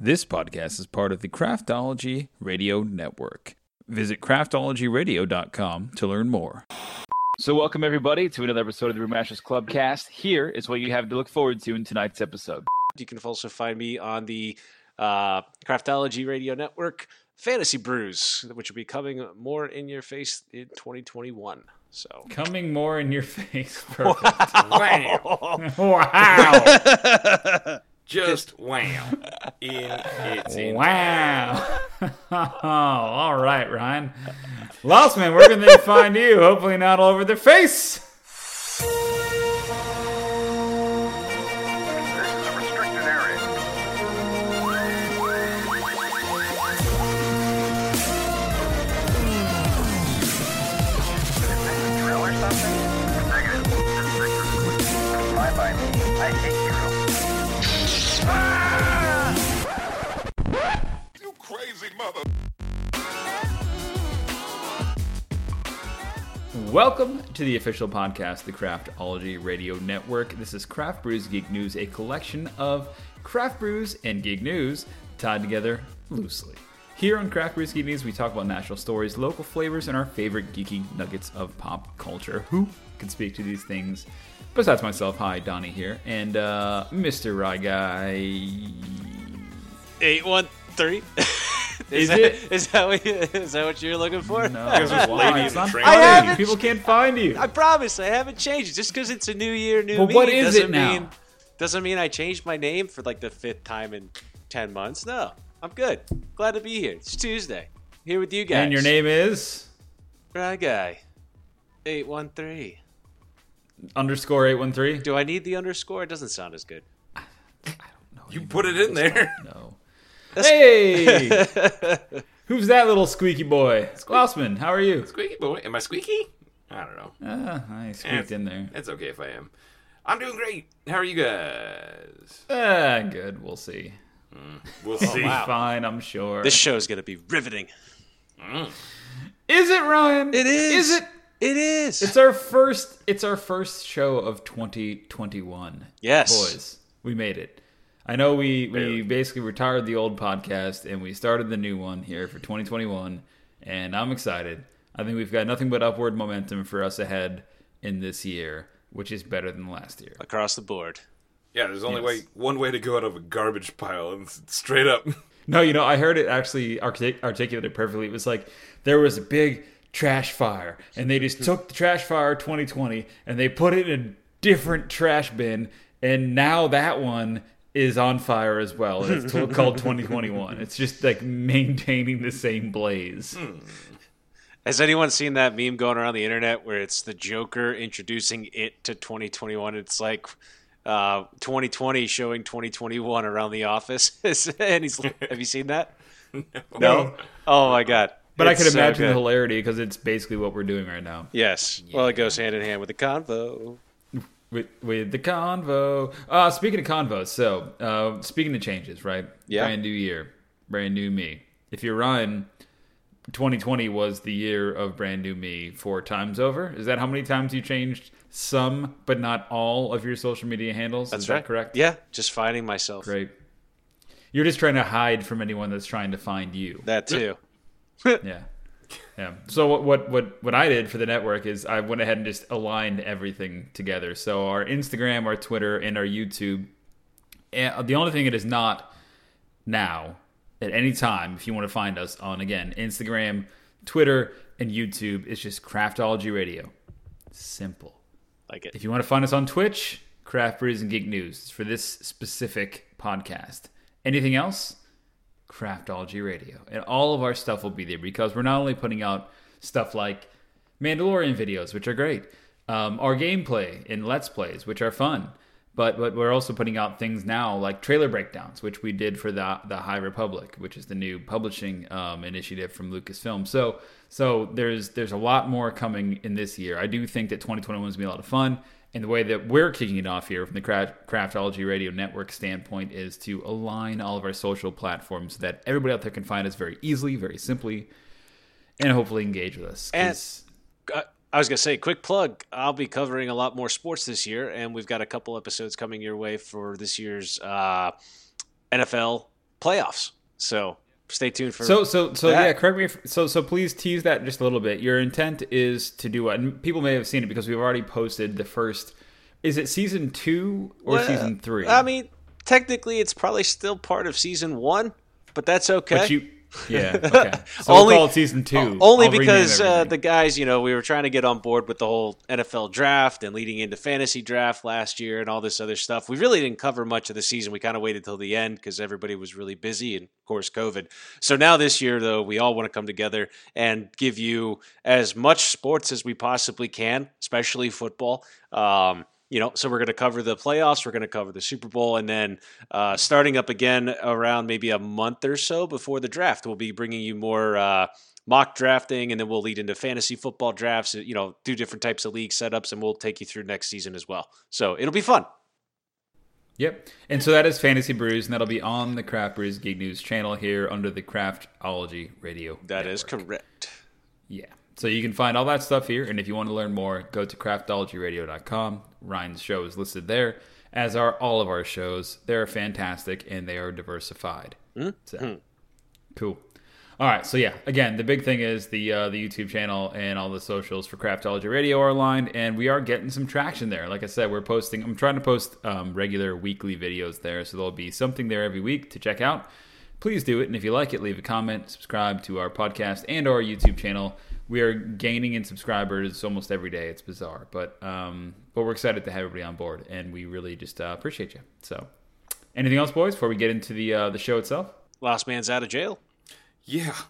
This podcast is part of the Craftology Radio Network. Visit craftologyradio.com to learn more. So, welcome everybody to another episode of the Brewmasters Clubcast. Here is what you have to look forward to in tonight's episode. You can also find me on the uh, Craftology Radio Network Fantasy Brews, which will be coming more in your face in 2021. So Coming more in your face. Perfect. Wow. wow. Just wow. In its in. Wow. all right, Ryan. Lost man, where can they find you? Hopefully not all over their face. Mother. Welcome to the official podcast, the Craftology Radio Network. This is Craft Brews Geek News, a collection of craft brews and geek news tied together loosely. Here on Craft Brews Geek News, we talk about national stories, local flavors, and our favorite geeky nuggets of pop culture. Who can speak to these things? Besides myself, hi, Donnie here, and uh, Mr. Rye Guy. eight one three. Is that, it? Is that what you, is that what you're looking for? No, there's why? lady It's in the not train. funny. I haven't- People can't find you. I promise I haven't changed it. Just because it's a new year, new But me. what is doesn't it now? Mean, doesn't mean I changed my name for like the fifth time in ten months. No, I'm good. Glad to be here. It's Tuesday. Here with you guys. And your name is right guy. Eight one three. underscore eight one three. Do I need the underscore? It doesn't sound as good. I don't know. You put it in there. No. Hey, who's that little squeaky boy? Glossman, how are you? Squeaky boy. Am I squeaky? I don't know. Ah, I squeaked in there. It's okay if I am. I'm doing great. How are you guys? Ah, good. We'll see. We'll see. wow. Fine, I'm sure. This show's gonna be riveting. is it Ryan? It is. Is it? It is. It's our first. It's our first show of 2021. Yes. boys, we made it. I know we we basically retired the old podcast and we started the new one here for 2021, and I'm excited. I think we've got nothing but upward momentum for us ahead in this year, which is better than last year. across the board. Yeah, there's only Yes. way one way to go out of a garbage pile, and straight up. No, you know, I heard it actually artic- articulated perfectly. It was like there was a big trash fire, and they just took the trash fire 2020 and they put it in a different trash bin, and now that one is on fire as well. and It's t- called 2021. It's just like maintaining the same blaze. Has anyone seen that meme going around the internet where it's the Joker introducing it to 2021? It's like uh, 2020 showing 2021 around the office, and he's. Have you seen that? No. Oh my god! But I It's could so imagine the hilarity because it's basically what we're doing right now. Yes. Well, it goes hand in hand with the convo. With, with the convo. Uh, speaking of convos, so uh, speaking of changes, right? Yeah. Brand new year, brand new me. If you're Ryan, 2020 was the year of brand new me four times over. Is that how many times you changed some, but not all of your social media handles? That's Is right. that correct? Yeah. Just finding myself. Great. You're just trying to hide from anyone that's trying to find you. That too. Yeah. Yeah. So what, what what what I did for the network is I went ahead and just aligned everything together. So our Instagram, our Twitter, and our YouTube. And uh, the only thing it is not now at any time, if you want to find us on again Instagram, Twitter, and YouTube, is just Craftology Radio. Simple. Like it. If you want to find us on Twitch, Craft Brews and Geek News for this specific podcast. Anything else? Craftology Radio. And all of our stuff will be there because we're not only putting out stuff like Mandalorian videos, which are great, um, our gameplay in Let's Plays, which are fun, but, but we're also putting out things now like trailer breakdowns, which we did for the, the High Republic, which is the new publishing um, initiative from Lucasfilm. So so there's there's a lot more coming in this year. I do think that 2021 is going to be a lot of fun. And the way that we're kicking it off here from the Craftology Radio Network standpoint is to align all of our social platforms so that everybody out there can find us very easily, very simply, and hopefully engage with us. 'Cause- Uh, I was gonna say, quick plug. I'll be covering a lot more sports this year, and we've got a couple episodes coming your way for this year's uh, NFL playoffs. So stay tuned for So so so that. yeah, correct me if so so please tease that just a little bit. Your intent is to do what? And people may have seen it because we've already posted the first. Is it season two or Well, season three? I mean, technically, it's probably still part of season one, but that's okay. but you, yeah, okay. So Only- we'll call it season two. Only I'll because uh, the guys, you know, we were trying to get on board with the whole NFL draft and leading into fantasy draft last year and all this other stuff. We really didn't cover much of the season. We kind of waited till the end because everybody was really busy and, of course, COVID. So now this year, though, we all want to come together and give you as much sports as we possibly can, especially football. Um, you know, so we're going to cover the playoffs, we're going to cover the Super Bowl, and then uh, starting up again around maybe a month or so before the draft, we'll be bringing you more uh, mock drafting, and then we'll lead into fantasy football drafts. You know, do different types of league setups, and we'll take you through next season as well. So it'll be fun. Yep. And so that is Fantasy Brews, and that'll be on the Craft Brews Geek News channel here under the Craftology Radio. That is Network. correct. Yeah. So you can find all that stuff here. And if you want to learn more, go to craftologyradio.com. Ryan's show is listed there, as are all of our shows. They're fantastic and they are diversified. So, cool. All right. So, yeah, again, the big thing is the uh, the YouTube channel and all the socials for Craftology Radio are aligned. And we are getting some traction there. Like I said, we're posting, I'm trying to post um, regular weekly videos there. So there'll be something there every week to check out please do it. And if you like it, leave a comment, subscribe to our podcast and our YouTube channel. We are gaining in subscribers almost every day. It's bizarre, but um, but we're excited to have everybody on board, and we really just uh, appreciate you. So, anything else, boys, before we get into the uh, the show itself? Last man's out of jail. Yeah.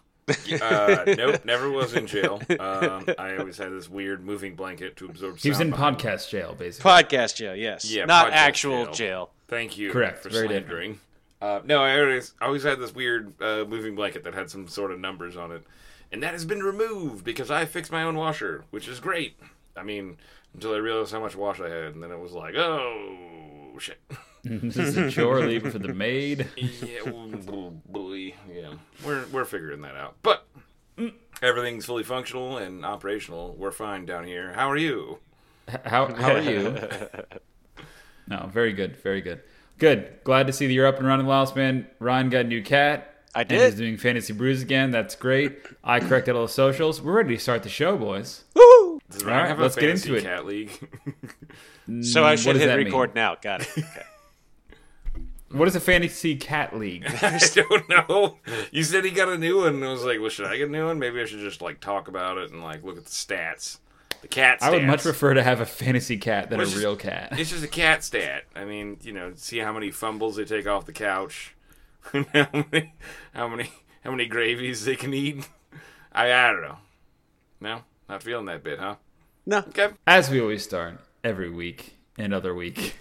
Uh, nope, never was in jail. Um, I always had this weird moving blanket to absorb. He was in behind me. podcast jail, basically. Podcast jail, yes. Yeah, Not actual jail. jail. Thank you. Correct, For very slandering. Uh, no, I always, I always had this weird uh, moving blanket that had some sort of numbers on it, and that has been removed because I fixed my own washer, which is great. I mean, until I realized how much wash I had, and then it was like, oh shit. this is a chore leave for the maid. yeah, oh, well, yeah, we're we're figuring that out, but everything's fully functional and operational. We're fine down here. How are you? How how are you? No, very good, very good, good. Glad to see that you're up and running, Lost Man. Ryan got a new cat. I And did. he's doing fantasy brews again. That's great. I corrected all the socials. We're ready to start the show, boys. Woo! Does All Ryan right, have let's a get into it. cat league? So I Mm, should hit that mean? record now. Got it. Okay. What is a fantasy cat league? I don't know. You said he got a new one, and I was like, "Well, should I get a new one? Maybe I should just like talk about it and like look at the stats, the cat stats." I would much prefer to have a fantasy cat than Well, a it's just- real cat. It's just a cat stat. I mean, you know, see how many fumbles they take off the couch, how many, how many, how many gravies they can eat. I, I don't know. No, not feeling that bit, huh? No. Okay. As we always start every week and other week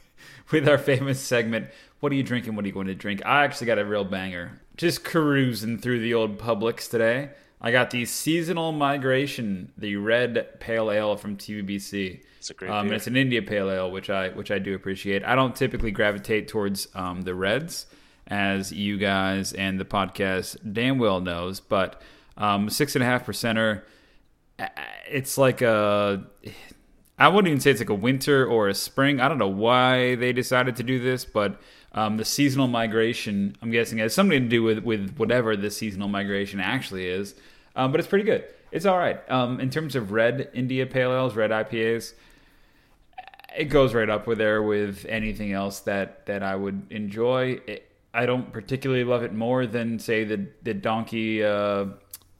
with our famous segment, What are you drinking? What are you going to drink? I actually got a real banger. Just cruising through the old Publix today. I got the seasonal migration, the red pale ale from TBBC. It's a great um, beer. It's an India pale ale, which I which I do appreciate. I don't typically gravitate towards um, the reds, as you guys and the podcast damn well knows, but um, six and a half percenter. It's like a. I wouldn't even say it's like a winter or a spring. I don't know why they decided to do this, but um, the seasonal migration, I'm guessing, has something to do with, with whatever the seasonal migration actually is. Um, but it's pretty good. It's all right. Um, in terms of red India Pale Ales, red IPAs, it goes right up with there with anything else that, that I would enjoy. It, I don't particularly love it more than, say, the, the Donkey, uh,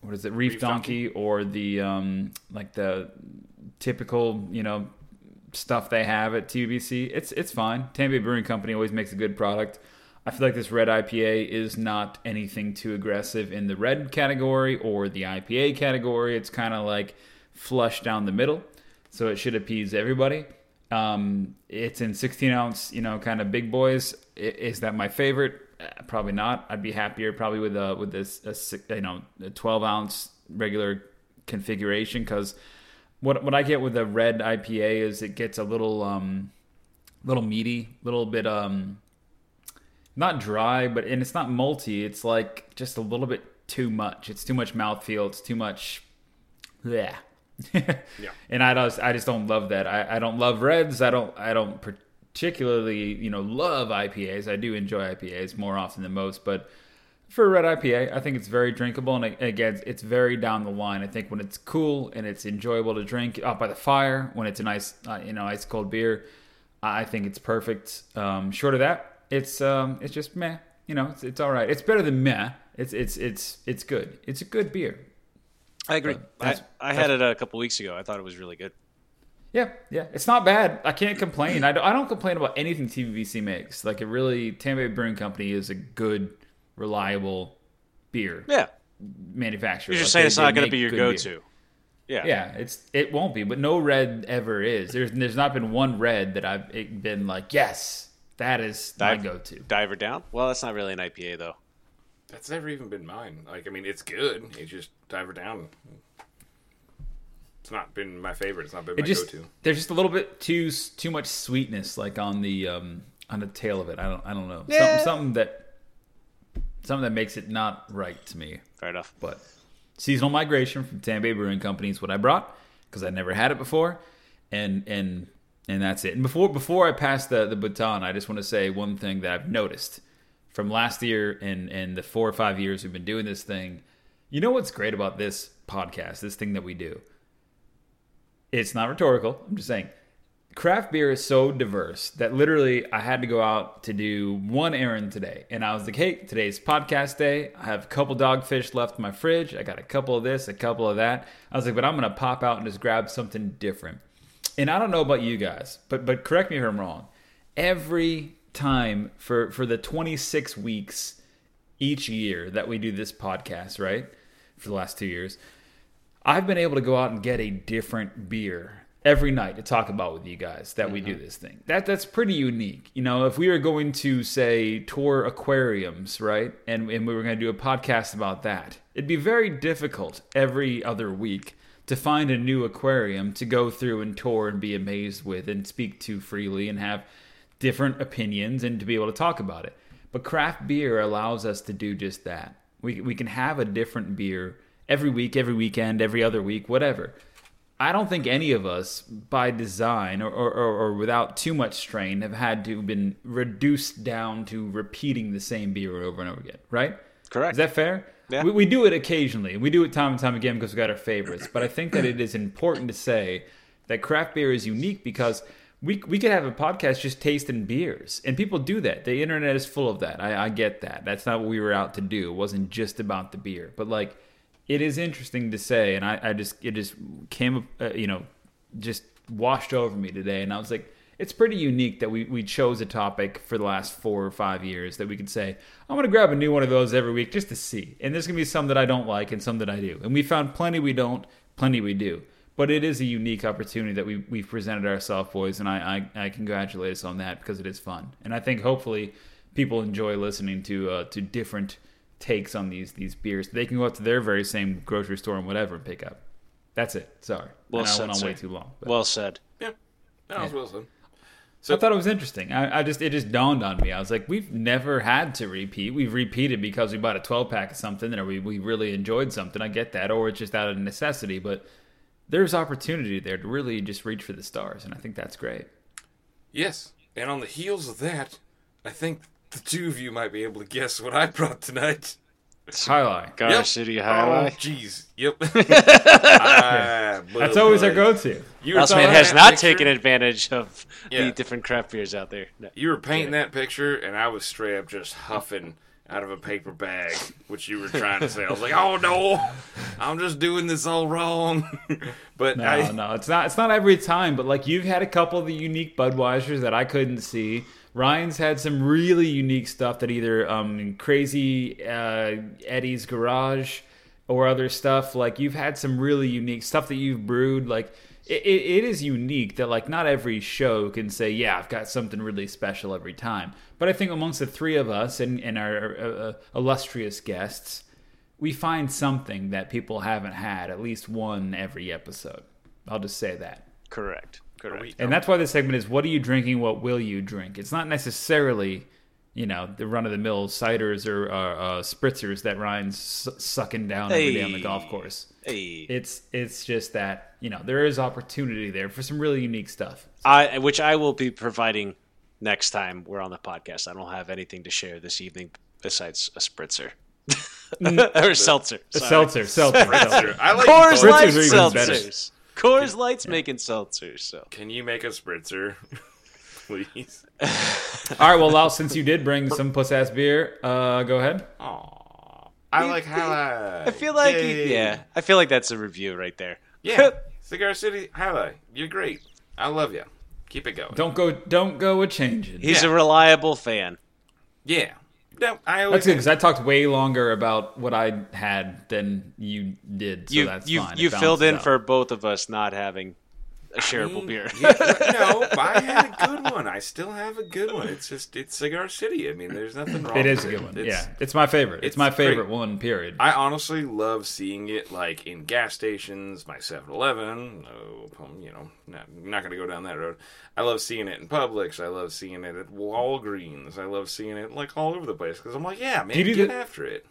what is it, Reef, Reef Donkey, or the, um, like the typical, you know, stuff they have at TBC. It's it's fine. Tampa Bay Brewing Company always makes a good product. I feel like this red IPA is not anything too aggressive in the red category or the IPA category. It's kind of like flush down the middle, so it should appease everybody. Um, it's in 16 ounce, you know, kind of big boys. Is that my favorite? Uh, Probably not. I'd be happier probably with a with this a, you know a 12 ounce regular configuration because what what I get with a red IPA is it gets a little um little meaty, a little bit um not dry, but and it's not malty. It's like just a little bit too much. It's too much mouthfeel. It's too much. Yeah. Yeah. And I just I just don't love that. I, I don't love reds. I don't I don't particularly, you know, love IPAs. I do enjoy IPAs more often than most, but for a red IPA, I think it's very drinkable, and again, it's very down the line. I think when it's cool and it's enjoyable to drink out by the fire, when it's a nice, uh, you know, ice cold beer, I think it's perfect. Um, short of that, it's um, it's just meh. You know, it's, it's all right. It's better than meh. It's it's it's it's good. It's a good beer. I agree. Uh, I, I had it a couple weeks ago. I thought it was really good. Yeah, yeah, it's not bad. I can't complain. I don't, I don't complain about anything TBBC makes. Like it really, Tampa Bay Brewing Company is a good, reliable beer Yeah. manufacturer. You're just Like, saying they- it's they not going to be your good go beer. to. Yeah. Yeah, it's it won't be, but no red ever is. There's there's not been one red that I've been like, yes, that is my go to. Diver down? Well, that's not really an IPA, though. That's never even been mine. Like, I mean, it's good. It's just diver down. It's not been my favorite. It's not been my just go-to. there's just a little bit too too much sweetness, like on the um on the tail of it. I don't I don't know Yeah. something something that something that makes it not right to me. Fair enough. But seasonal migration from Tampa Bay Brewing Company is what I brought because I never had it before, and and and that's it. And before before I pass the the baton, I just want to say one thing that I've noticed from last year and and the four or five years we've been doing this thing. You know what's great about this podcast, this thing that we do? It's not rhetorical. I'm just saying craft beer is so diverse that literally I had to go out to do one errand today. And I was like, hey, today's podcast day. I have a couple dogfish left in my fridge. I got a couple of this, a couple of that. I was like, but I'm going to pop out and just grab something different. And I don't know about you guys, but but correct me if I'm wrong. Every time for for the 26 weeks each year that we do this podcast, right? For the last 2 years, I've been able to go out and get a different beer every night to talk about with you guys that we do mm-hmm. this thing. That that's pretty unique. You know, if we were going to say tour aquariums, right? And and we were going to do a podcast about that. It'd be very difficult every other week to find a new aquarium to go through and tour and be amazed with and speak to freely and have different opinions and to be able to talk about it. But craft beer allows us to do just that. We, we can have a different beer every week, every weekend, every other week, whatever. I don't think any of us, by design or, or, or, or without too much strain, have had to been reduced down to repeating the same beer over and over again, right? Correct. Is that fair? Yeah. We, we do it occasionally. We do it time and time again because we got our favorites. But I think that it is important to say that craft beer is unique because we we could have a podcast just tasting beers, and people do that. The internet is full of that. I, I get that. That's not what we were out to do. It wasn't just about the beer, but like it is interesting to say, and I, I just it just came uh, you know, just washed over me today, and I was like, it's pretty unique that we we chose a topic for the last four or five years that we could say, I'm gonna grab a new one of those every week just to see, and there's gonna be some that I don't like and some that I do, and we found plenty we don't, plenty we do. But it is a unique opportunity that we we've presented ourselves, boys, and I, I I congratulate us on that because it is fun, and I think hopefully people enjoy listening to uh, to different takes on these these beers. They can go up to their very same grocery store and whatever and pick up. That's it. Sorry, Well and I said, went on way too long. but- Well said. Yeah. That was well said. So I thought it was interesting. I, I just it just dawned on me. I was like, we've never had to repeat. We've repeated because we bought a twelve pack of something, or we, we really enjoyed something. I get that, or it's just out of necessity. But there's opportunity there to really just reach for the stars, and I think that's great. Yes. And on the heels of that, I think the two of you might be able to guess what I brought tonight. It's Jai Alai. Garden Yep. City Oh, Jai Alai. jeez. Yep. Ah, That's boy, always our go-to. You were man painting has that not picture- taken advantage of Yeah. the different craft beers out there. No. You were painting that picture, and I was straight up just huffing out of a paper bag, which you were trying to say. I was like, "Oh no, I'm just doing this all wrong." but No, I, no, it's not. It's not every time, but like you've had a couple of the unique Budweisers that I couldn't see. Ryan's had some really unique stuff that either um, crazy uh, Eddie's Garage or other stuff. Like you've had some really unique stuff that you've brewed. Like it, it, is unique that like not every show can say, yeah, I've got something really special every time. But I think amongst the three of us and, and our uh, uh, illustrious guests, we find something that people haven't had at least one every episode. I'll just say that. Correct. Correct. And that's why this segment is what are you drinking? What will you drink? It's not necessarily, you know, the run of the mill ciders or uh, uh, spritzers that Ryan's su- sucking down every day on the golf course. Hey. It's it's just that, you know, there is opportunity there for some really unique stuff. I, which I will be providing next time we're on the podcast. I don't have anything to share this evening besides a spritzer or seltzer. A sorry. seltzer, seltzer, seltzer. I like Coors Coors. Light Spritzers better. seltzers. Coors Light's making seltzers. So Can you make a spritzer, please? All right, well, Lau, since you did bring some puss ass beer, uh, go ahead. Aw, I like Jai Alai. I feel like Yay. yeah, I feel like that's a review right there. yeah. Cigar City Jai Alai. You're great. I love you. Keep it going. Don't go, don't go a changing. He's Yeah. a reliable fan. Yeah. No, I always That's good because I talked way longer about what I had than you did. So you that's you fine. It you filled in out. for both of us not having a shareable beer. Yeah, no, I had a good one. I still have a good one. It's just it's Cigar City. I mean, there's nothing wrong. It is a with good one. It's- yeah, it's my favorite. It's, it's my favorite great. one. Period. I honestly love seeing it like in gas stations, my 7-Eleven. No, um, you know, not, not going to go down that road. I love seeing it in Publix. I love seeing it at Walgreens. I love seeing it like all over the place because I'm like, yeah, man, you do get the- after it.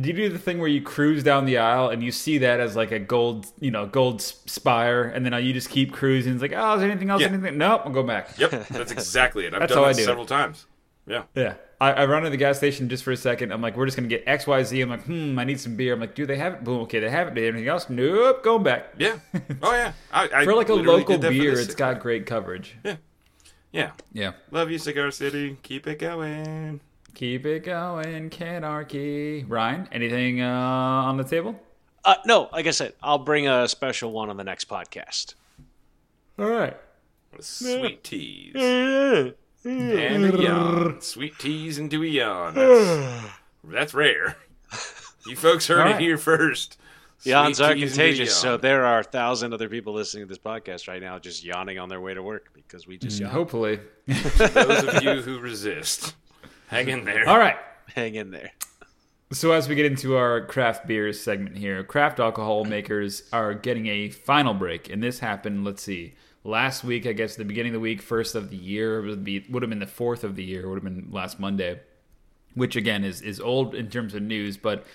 Do you do the thing where you cruise down the aisle and you see that as like a gold, you know, gold spire, and then you just keep cruising? It's like, oh, is there anything else? Yeah. Anything? Nope, I'll go back. Yep, that's exactly it. I've That's done that do it. several times. Yeah. Yeah. I, I run to the gas station just for a second. I'm like, we're just gonna get X, Y, Z. I'm like, hmm, I need some beer. I'm like, do they have it? Boom. Okay, they have it. Do they have anything else? Nope. Going back. Yeah. Oh, yeah. I, I For like a local did that for beer, it's cigar. got great coverage. Yeah. Yeah. Yeah. Love you, Cigar City. Keep it going. Keep it going, Canarchy. Ryan, anything uh, on the table? Uh, no, like I said, I'll bring a special one on the next podcast. All right. Sweet teas. And a yawn. Sweet teas into a yawn. That's, that's rare. You folks heard All it here first. Yawns are teas into contagious, so there are a thousand other people listening to this podcast right now just yawning on their way to work because we just yawned. Hopefully. those of you who resist, hang in there. All right. Hang in there. So as we get into our craft beers segment here, craft alcohol makers are getting a final break, and this happened. Let's see, last week, I guess the beginning of the week, first of the year would be would have been the fourth of the year, would have been last Monday, which again is is old in terms of news, but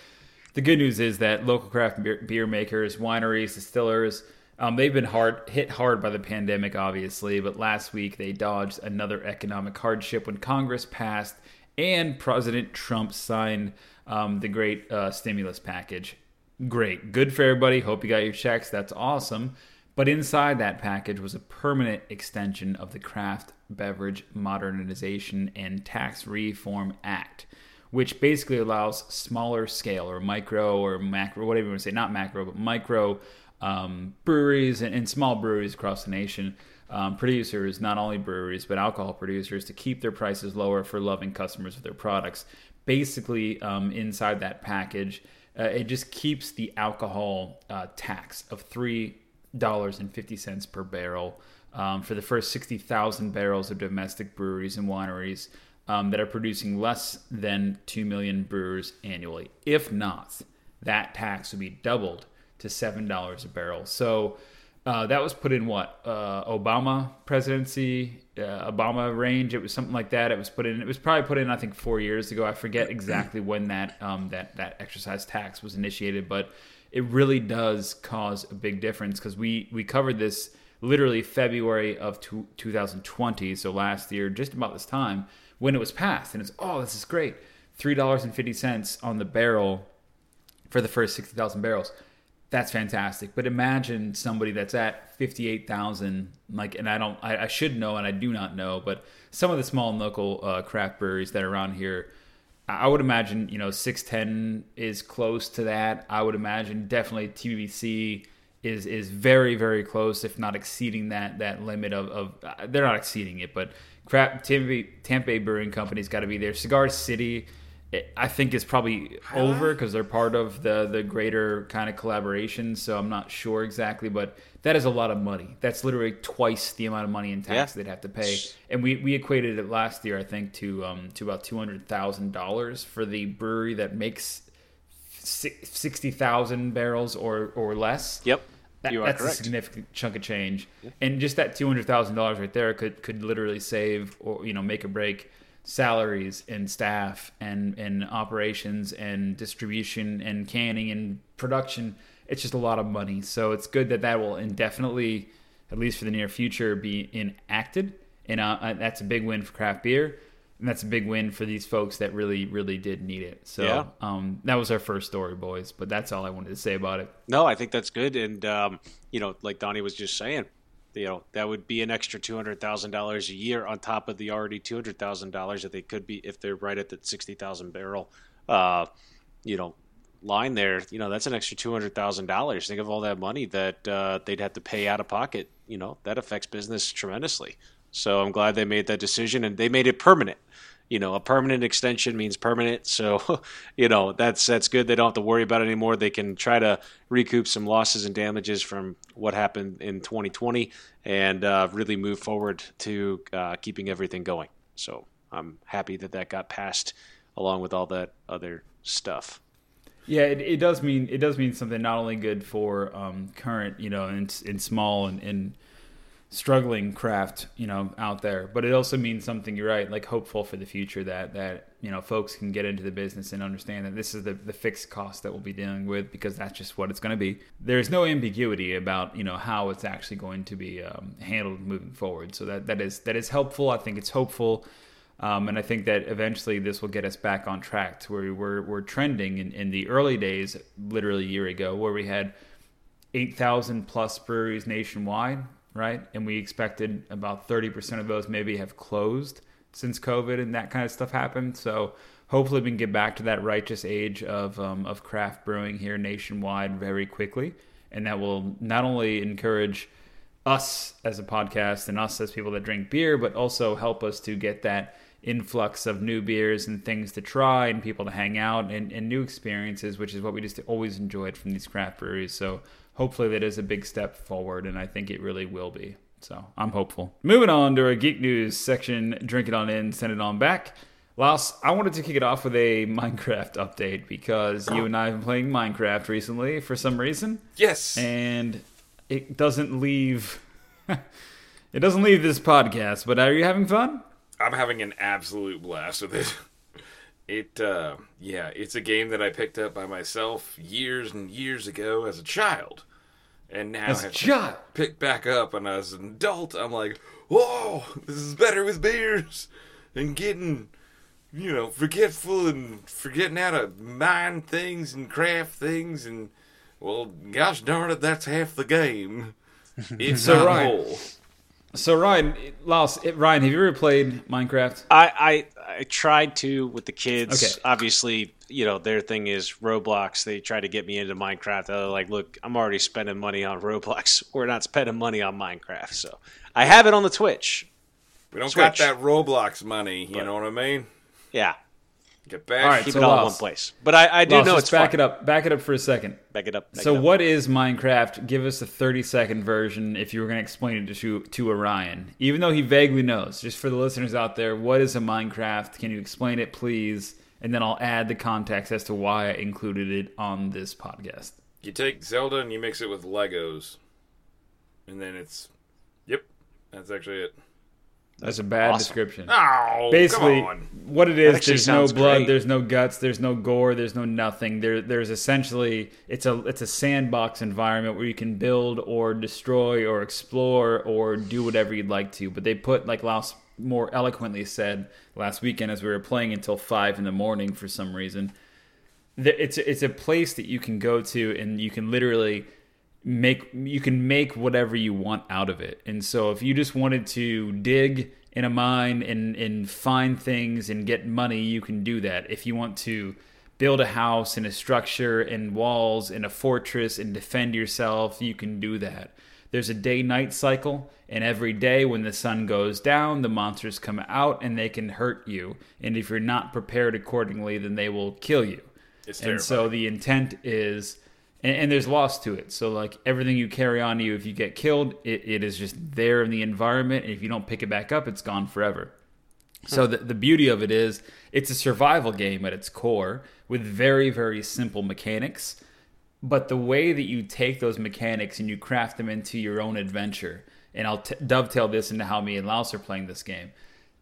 the good news is that local craft beer, beer makers, wineries, distillers, um, they've been hard hit hard by the pandemic, obviously. But last week they dodged another economic hardship when Congress passed and President Trump signed um, the great uh, stimulus package. Great, good for everybody. Hope you got your checks. That's awesome. But inside that package was a permanent extension of the Craft Beverage Modernization and Tax Reform Act which basically allows smaller scale or micro or macro, whatever you want to say, not macro, but micro um, breweries and, and small breweries across the nation, um, producers, not only breweries, but alcohol producers, to keep their prices lower for loving customers of their products. Basically, um, inside that package, uh, it just keeps the alcohol uh, tax of $3.50 per barrel um, for the first 60,000 barrels of domestic breweries and wineries um, that are producing less than 2 million brewers annually. If not, that tax would be doubled to $7 a barrel. So uh, that was put in what? Uh, Obama presidency, uh, Obama range. It was something like that. It was put in, it was probably put in, I think, four years ago. I forget exactly when that, um, that, that exercise tax was initiated, but it really does cause a big difference because we, we covered this literally February of two, 2020, so last year, just about this time, when it was passed. And it's, oh, this is great. $3.50 on the barrel for the first 60,000 barrels. That's fantastic. But imagine somebody that's at 58,000, like, and I don't, I, I should know and I do not know, but some of the small local uh, craft breweries that are around here, I would imagine, you know, 610 is close to that. I would imagine definitely TBC is is very very close, if not exceeding that that limit of, of uh, they're not exceeding it, but crap Tampa, Tampa Brewing Company's got to be there. Cigar City, it, I think is probably over because they're part of the the greater kind of collaboration. So I'm not sure exactly, but that is a lot of money. That's literally twice the amount of money in tax Yeah. they'd have to pay. And we, we equated it last year, I think, to um to about two hundred thousand dollars for the brewery that makes sixty thousand barrels or or less. Yep, That- that's correct. a significant chunk of change, and just that two hundred thousand dollars right there could could literally save or you know make or break salaries and staff and and operations and distribution and canning and production. It's just a lot of money, so it's good that that will indefinitely, at least for the near future, be enacted and uh, uh, that's a big win for craft beer. And that's a big win for these folks that really, really did need it. So Yeah. um, that was our first story, boys. But that's all I wanted to say about it. No, I think that's good. And, um, you know, like Donnie was just saying, you know, that would be an extra $200,000 a year on top of the already $200,000 that they could be if they're right at that 60,000 barrel, uh, you know, line there. You know, that's an extra $200,000. Think of all that money that uh, they'd have to pay out of pocket. You know, that affects business tremendously. So I'm glad they made that decision and they made it permanent you know, a permanent extension means permanent. So, you know, that's that's good. They don't have to worry about it anymore. They can try to recoup some losses and damages from what happened in 2020 and uh, really move forward to uh, keeping everything going. So, I'm happy that that got passed along with all that other stuff. Yeah, it, it does mean it does mean something not only good for um, current, you know, in, in small and, and struggling craft, you know, out there, but it also means something. You're right, like hopeful for the future that that you know folks can get into the business and understand that this is the the fixed cost that we'll be dealing with because that's just what it's going to be. There's no ambiguity about you know how it's actually going to be um, handled moving forward. So that that is that is helpful. I think it's hopeful. Um, and I think that eventually this will get us back on track to where we're, we're trending in, in the early days, literally a year ago, where we had 8,000 plus breweries nationwide, right? And we expected about 30% of those maybe have closed since COVID and that kind of stuff happened. So hopefully we can get back to that righteous age of, um, of craft brewing here nationwide very quickly. And that will not only encourage us as a podcast and us as people that drink beer, but also help us to get that influx of new beers and things to try and people to hang out and, and new experiences, which is what we just always enjoyed from these craft breweries. So hopefully that is a big step forward, and I think it really will be. So I'm hopeful. Moving on to our geek news section, drink it on in, send it on back. Lars, I wanted to kick it off with a Minecraft update because you and I have been playing Minecraft recently for some reason Yes. and it doesn't leave it doesn't leave this podcast but are you having fun I'm having an absolute blast with it. It, uh, yeah, it's a game that I picked up by myself years and years ago as a child. And now As a child? picked back up, and as an adult, I'm like, whoa, this is better with beers. And getting, you know, forgetful and forgetting how to mine things and craft things. And, well, gosh darn it, that's half the game. It's So, Ryan, whole. So ryan Lars, ryan have you ever played minecraft I, I I tried to with the kids. Okay. Obviously, you know their thing is Roblox. They try to get me into Minecraft. They're like, "Look, I'm already spending money on Roblox. We're not spending money on Minecraft." So I have it on the Twitch. We don't got that Roblox money, you But- know what I mean? Yeah, Get back. All right, keep So it all in one place. But I, I do Lars, know just it's back fun. it up back it up for a second Back it up. back so it up. what is minecraft give us a 30 second version if you were going to explain it to to orion even though he vaguely knows just for the listeners out there what is a minecraft can you explain it please and then i'll add the context as to why i included it on this podcast You take Zelda and you mix it with Legos. And then it's. Yep. That's actually it. That's a bad awesome. description Oh, basically what it is there's no blood great. there's no guts there's no gore there's no nothing there there's essentially it's a it's a sandbox environment where you can build or destroy or explore or do whatever you'd like to but they put like Laos more eloquently said last weekend as we were playing until 5 in the morning for some reason it's it's a place that you can go to and you can literally make you can make whatever you want out of it. And so if you just wanted to dig in a mine and and find things and get money, you can do that. If you want to build a house and a structure and walls and a fortress and defend yourself, you can do that. There's a day night cycle, and every day when the sun goes down, the monsters come out and they can hurt you. And if you're not prepared accordingly, then they will kill you. It's and so the intent is, and, and there's loss to it. So like everything you carry on you, if you get killed, it, it is just there in the environment. And if you don't pick it back up, it's gone forever. So the, the beauty of it is it's a survival game at its core with very, very simple mechanics. But the way that you take those mechanics and you craft them into your own adventure, and I'll t- dovetail this into how me and Laos are playing this game,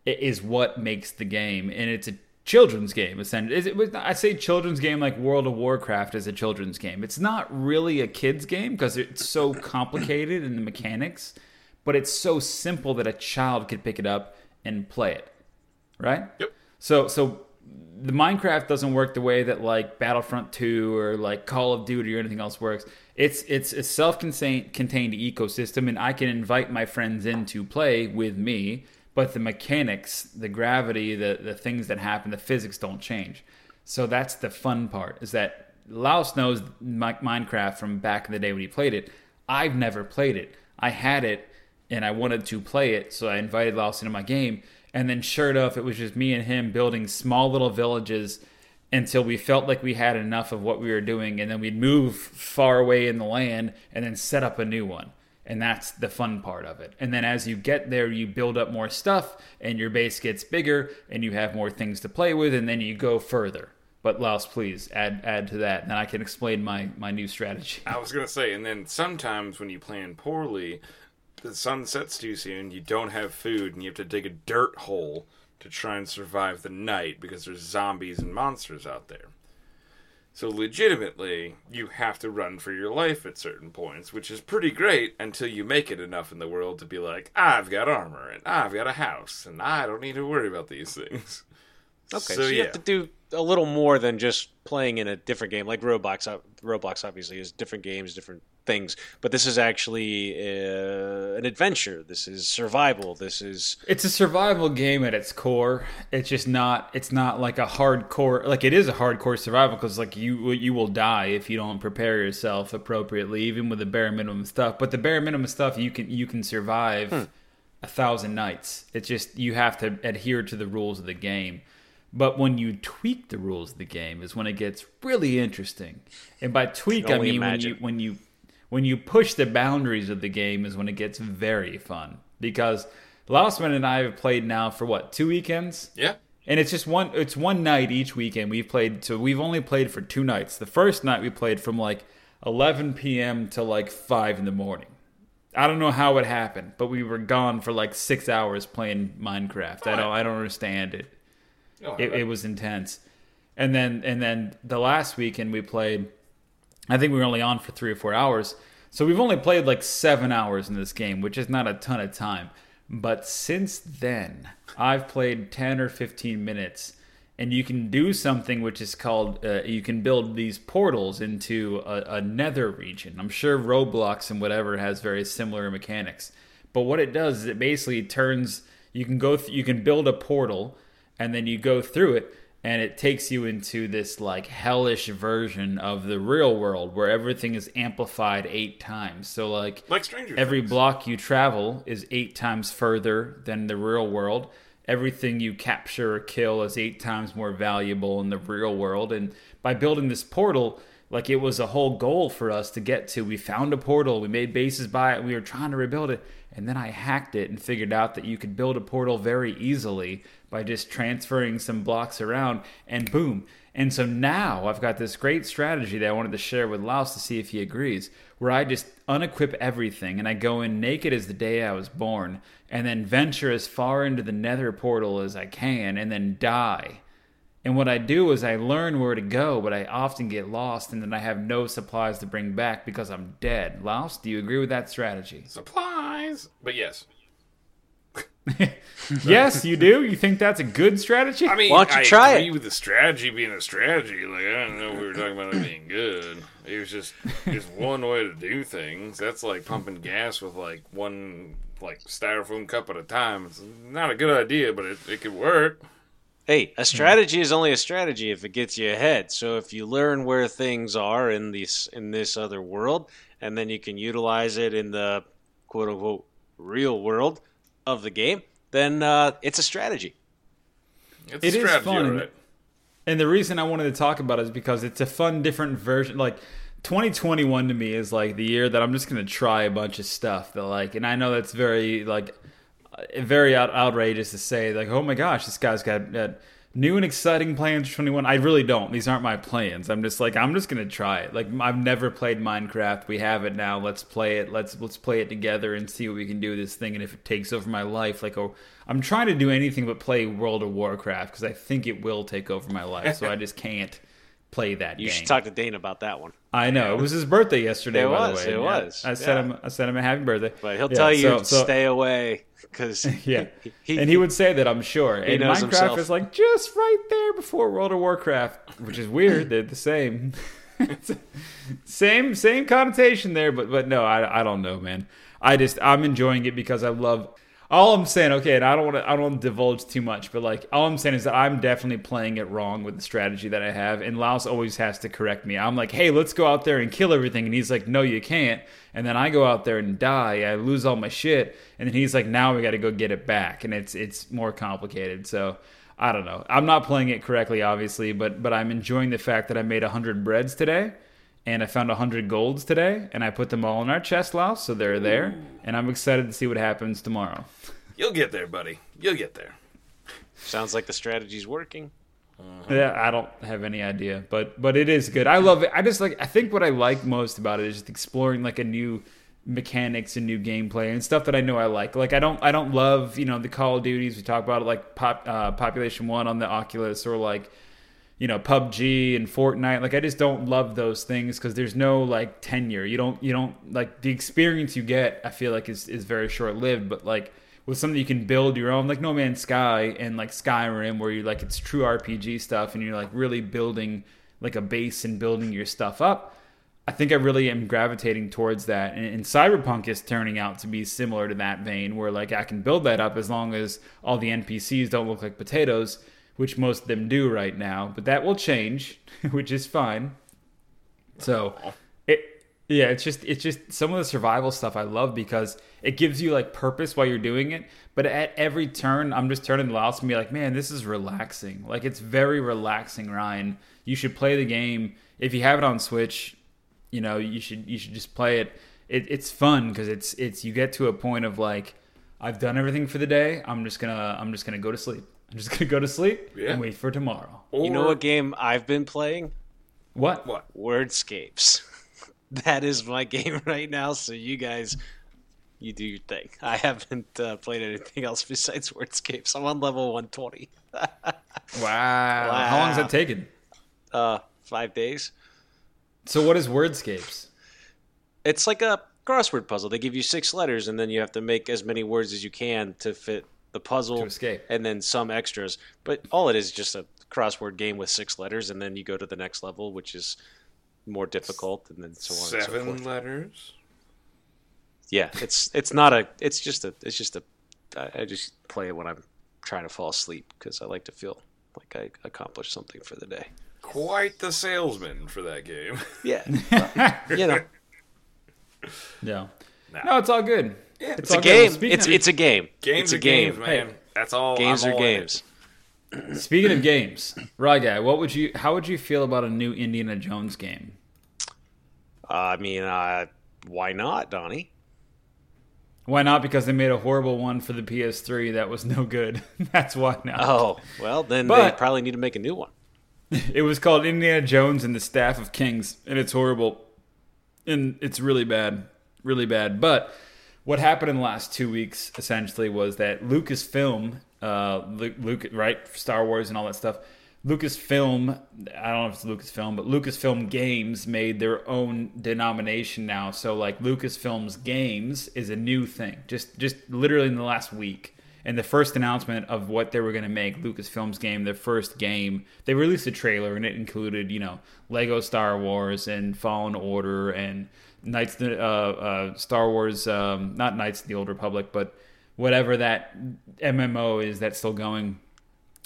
is what makes the game. And it's a children's game, essentially. I say children's game like World of Warcraft is a children's game. It's not really a kid's game because it's so complicated in the mechanics but it's so simple that a child could pick it up and play it, right? Yep. So so the Minecraft doesn't work the way that like Battlefront 2 or like Call of Duty or anything else works. It's it's a self-contained contained ecosystem and I can invite my friends in to play with me, but the mechanics, the gravity, the the things that happen, the physics don't change. So that's the fun part is that Laos knows Mi- Minecraft from back in the day when he played it. I've never played it. I had it and I wanted to play it, so I invited Laos into my game. And then, sure enough, it was just me and him building small little villages until we felt like we had enough of what we were doing. And then we'd move far away in the land and then set up a new one. And that's the fun part of it. And then as you get there, you build up more stuff and your base gets bigger and you have more things to play with. And then you go further. But Laos, please add add to that, and then I can explain my, my new strategy. I was gonna say, and then sometimes when you plan poorly, the sun sets too soon. You don't have food, and you have to dig a dirt hole to try and survive the night because there's zombies and monsters out there. So legitimately, you have to run for your life at certain points, which is pretty great until you make it enough in the world to be like, I've got armor and I've got a house and I don't need to worry about these things. Okay, So, so, you yeah. have to do a little more than just playing in a different game. Like Roblox, Roblox obviously is different games, different things, but this is actually uh, an adventure. This is survival. This is It's a survival game at its core. It's just not. It's not like a hardcore. Like it is a hardcore survival because like you you will die if you don't prepare yourself appropriately, even with the bare minimum stuff. But the bare minimum stuff you can you can survive a thousand nights. It's just you have to adhere to the rules of the game. But when you tweak the rules of the game is when it gets really interesting. And by tweak I mean when you when you when you push the boundaries of the game is when it gets very fun because Lausman and I have played now for what two weekends, Yeah. and it's just one it's one night each weekend. We've played so we've only played for two nights. The first night we played from like 11 p.m. to like five in the morning. I don't know how it happened, but we were gone for like six hours playing Minecraft. I don't I don't understand it Oh, it, it was intense. And then and then the last weekend we played. I think we were only on for three or four hours, so we've only played like seven hours in this game, which is not a ton of time. But since then, I've played ten or fifteen minutes, and you can do something which is called uh, you can build these portals into a, a nether region. I'm sure Roblox and whatever has very similar mechanics, but what it does is it basically turns you can go th- you can build a portal and then you go through it and it takes you into this like hellish version of the real world where everything is amplified eight times. So like Like Stranger every Things. block you travel is eight times further than the real world. Everything you capture or kill is eight times more valuable in the real world. And by building this portal like it was a whole goal for us to get to. We found a portal we made bases by it we were trying to rebuild it and then i hacked it and figured out that you could build a portal very easily by just transferring some blocks around and boom and so now I've got this great strategy that I wanted to share with Laos to see if he agrees, where I just unequip everything and I go in naked as the day I was born, and then venture as far into the nether portal as I can, and then die. And what I do is I learn where to go, but I often get lost, and then I have no supplies to bring back because I'm dead. Laos, do you agree with that strategy? Supplies. But yes. yes, you do. You think that's a good strategy? I mean, Why don't you I try agree it? with the strategy being a strategy. Like I don't know, we were talking about it being good. It was just just one way to do things. That's like pumping gas with like one like styrofoam cup at a time. It's not a good idea, but it, it could work. Hey, a strategy is only a strategy if it gets you ahead. So if you learn where things are in this in this other world, and then you can utilize it in the quote unquote real world of the game, then uh, it's a strategy. It's It a is strategy, fun. all right. And the reason I wanted to talk about it is because it's a fun, different version. Like 2021 to me is like the year that I'm just gonna try a bunch of stuff that like, and I know that's very like, uh, very out- outrageous to say like, oh my gosh, this guy's got. Uh, New and exciting plans for 21. I really don't. These aren't my plans. I'm just like I'm just gonna try it. Like I've never played Minecraft. We have it now. Let's play it. Let's let's play it together and see what we can do with this thing. And if it takes over my life, like oh, I'm trying to do anything but play World of Warcraft because I think it will take over my life. So I just can't play that You game. should talk to Dane about that one. I know it was his birthday yesterday. It by was, the way. it Yeah. was, I sent yeah. him. I sent him a happy birthday. But he'll Yeah, tell you so- to so- stay away because Yeah, and he would say that I'm sure. and knows Minecraft himself. is like just right there before World of Warcraft, which is weird. They're the same, same same connotation there. But but no, I I don't know, man. I just I'm enjoying it because I love. All I'm saying, okay, and I don't want to, I don't want to divulge too much, but like, all I'm saying is that I'm definitely playing it wrong with the strategy that I have, and Laos always has to correct me. I'm like, hey, let's go out there and kill everything, and he's like, no, you can't, and then I go out there and die, I lose all my shit, and then he's like, now we got to go get it back, and it's it's more complicated. So I don't know. I'm not playing it correctly, obviously, but but I'm enjoying the fact that I made hundred breads today and I found 100 golds today, and I put them all in our chest, Laos, so they're there, and I'm excited to see what happens tomorrow. You'll get there, buddy. You'll get there. sounds like the strategy's working. Yeah, I don't have any idea, but but it is good. I love it. I just like I think what I like most about it is just exploring like a new mechanics and new gameplay and stuff that I know I like. Like I don't I don't love you know the Call of Duties we talk about it, like pop, uh, Population One on the Oculus or like you know PUBG and Fortnite. Like I just don't love those things because there's no like tenure. You don't you don't like the experience you get. I feel like is is very short lived. But like with something you can build your own, like No Man's Sky and like Skyrim, where you like it's true RPG stuff and you're like really building like a base and building your stuff up. I think I really am gravitating towards that, and, and Cyberpunk is turning out to be similar to that vein, where like I can build that up as long as all the NPCs don't look like potatoes, which most of them do right now. But that will change, which is fine. So, it yeah, it's just it's just some of the survival stuff I love because it gives you like purpose while you're doing it. But at every turn, I'm just turning the lights and be like, man, this is relaxing. Like it's very relaxing, Ryan. You should play the game if you have it on Switch. You know, you should you should just play it. it it's fun because it's it's you get to a point of like, I've done everything for the day. I'm just gonna I'm just gonna go to sleep. I'm just gonna go to sleep Yeah. and wait for tomorrow. You know Or- what game I've been playing? What? What? Wordscapes. that is my game right now. So you guys, you do your thing. I haven't uh, played anything else besides Wordscapes. I'm on level 120. Wow. How long has that taken? Uh, five days. So what is Wordscapes? It's like a crossword puzzle. They give you six letters, and then you have to make as many words as you can to fit the puzzle To escape. and then some extras. But all it is is just a crossword game with six letters, and then you go to the next level, which is more difficult, and then so on and so Seven forth. letters. Yeah, it's it's not a. It's just a. It's just a. I just play it when I'm trying to fall asleep because I like to feel like I accomplished something for the day. Quite the salesman for that game. Yeah, well, you know, Yeah. Nah. No, it's all good. Yeah, it's all a good. Well, game. It's of- it's a game. games it's a are game. games, man. That's all. Games I'm are all in games. Speaking of games, Right guy, what would you how would you feel about a new Indiana Jones game? Uh, I mean, uh, why not, Donnie? Why not? Because they made a horrible one for the PS3 that was no good. That's why not. Oh, well, then But- they probably need to make a new one. It was called Indiana Jones and the Staff of Kings, and it's horrible. And it's really bad. Really bad. But what happened in the last two weeks, essentially, was that Lucasfilm, uh, Luke, right? Star Wars and all that stuff. Lucasfilm, I don't know if it's Lucasfilm, but Lucasfilm Games made their own denomination now. So, like, Lucasfilm's Games is a new thing, just just literally in the last week. And the first announcement of what they were going to make, Lucasfilm's game, their first game, they released a trailer and it included, you know, Lego Star Wars and Fallen Order and Knights, uh, uh, Star Wars, um, not Knights of the Old Republic, but whatever that MMO is that's still going.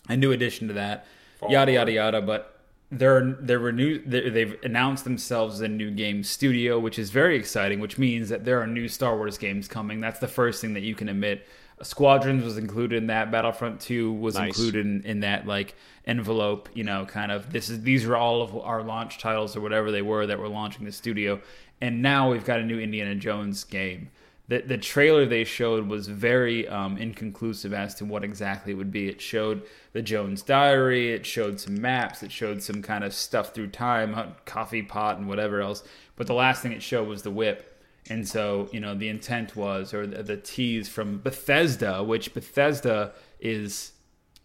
A new addition to that, yada yada yada. But they're they were new. they- They've announced themselves as a new game studio, which is very exciting. Which means that there are new Star Wars games coming. That's the first thing that you can admit. Squadrons was included in that. Battlefront Two was Nice. included in, in that like envelope. You know, kind of this is these are all of our launch titles or whatever they were that were launching the studio. And now we've got a new Indiana Jones game the the trailer they showed was very um, inconclusive as to what exactly it would be. It showed the Jones Diary, it showed some maps, it showed some kind of stuff through time, coffee pot, and whatever else. But the last thing it showed was the whip. And so, you know, the intent was, or the, the tease from Bethesda, which Bethesda is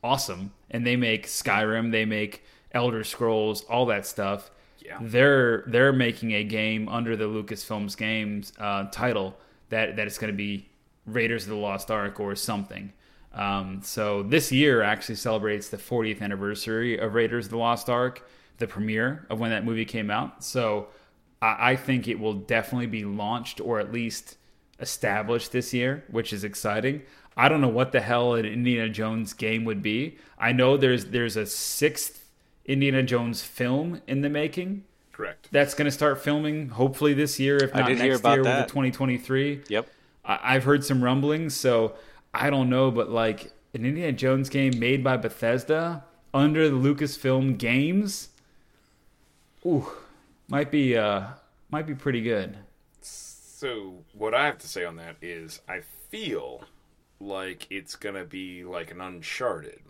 awesome, and they make Skyrim, they make Elder Scrolls, all that stuff. They're they're making a game under the Lucasfilms games uh, title that that is going to be Raiders of the Lost Ark or something. Um, so this year actually celebrates the 40th anniversary of Raiders of the Lost Ark, the premiere of when that movie came out. So I, I think it will definitely be launched or at least established this year, which is exciting. I don't know what the hell an Indiana Jones game would be. I know there's there's a sixth Indiana Jones film in the making Correct. that's going to start filming hopefully this year, if not next hear about year with the 2023. Yep. I- I've heard some rumblings, so I don't know, but like an Indiana Jones game made by Bethesda under the Lucasfilm Games, ooh, might be uh might be pretty good. So what I have to say on that is I feel like it's gonna be like an Uncharted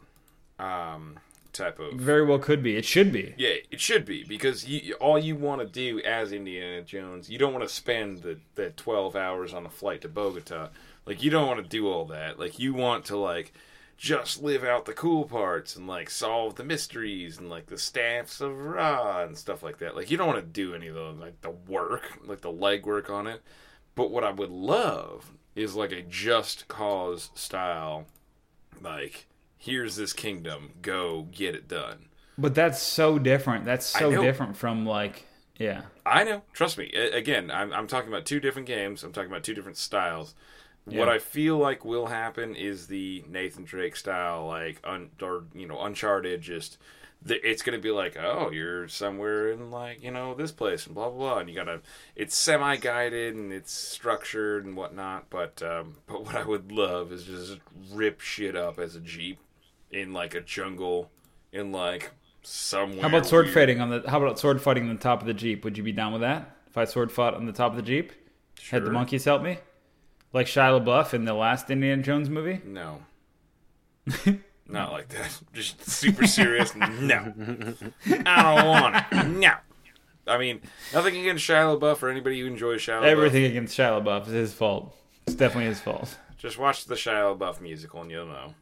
um, type of Very well could be. It should be. Yeah, it should be because you, all you want to do as Indiana Jones, you don't want to spend the, the twelve hours on a flight to Bogota. Like you don't want to do all that. Like you want to like just live out the cool parts and like solve the mysteries and like the staffs of Ra and stuff like that. Like you don't want to do any of the like the work, like the legwork on it. But what I would love is like a just cause style, like here's this kingdom, go get it done. But that's so different. That's so different from like yeah. I know. Trust me. Again, I'm, I'm talking about two different games. I'm talking about two different styles. What I feel like will happen is the Nathan Drake style, like un, or you know, Uncharted. Just the, it's going to be like, oh, you're somewhere in like you know this place and blah blah blah, and you gotta. It's semi guided and it's structured and whatnot. But um, but what I would love is just rip shit up as a jeep in like a jungle in like somewhere. How about sword weird. fighting on the how about sword fighting on the top of the Jeep? Would you be down with that? If I sword fought on the top of the Jeep? Had the monkeys help me? Like Shia LaBeouf in the last Indiana Jones movie? No. Not like that. Just super serious. no. I don't want it. No. I mean, nothing against Shia LaBeouf or anybody who enjoys Shia LaBeouf. Everything against Shia LaBeouf is his fault. It's definitely his fault. Just watch the Shia LaBeouf musical and you'll know.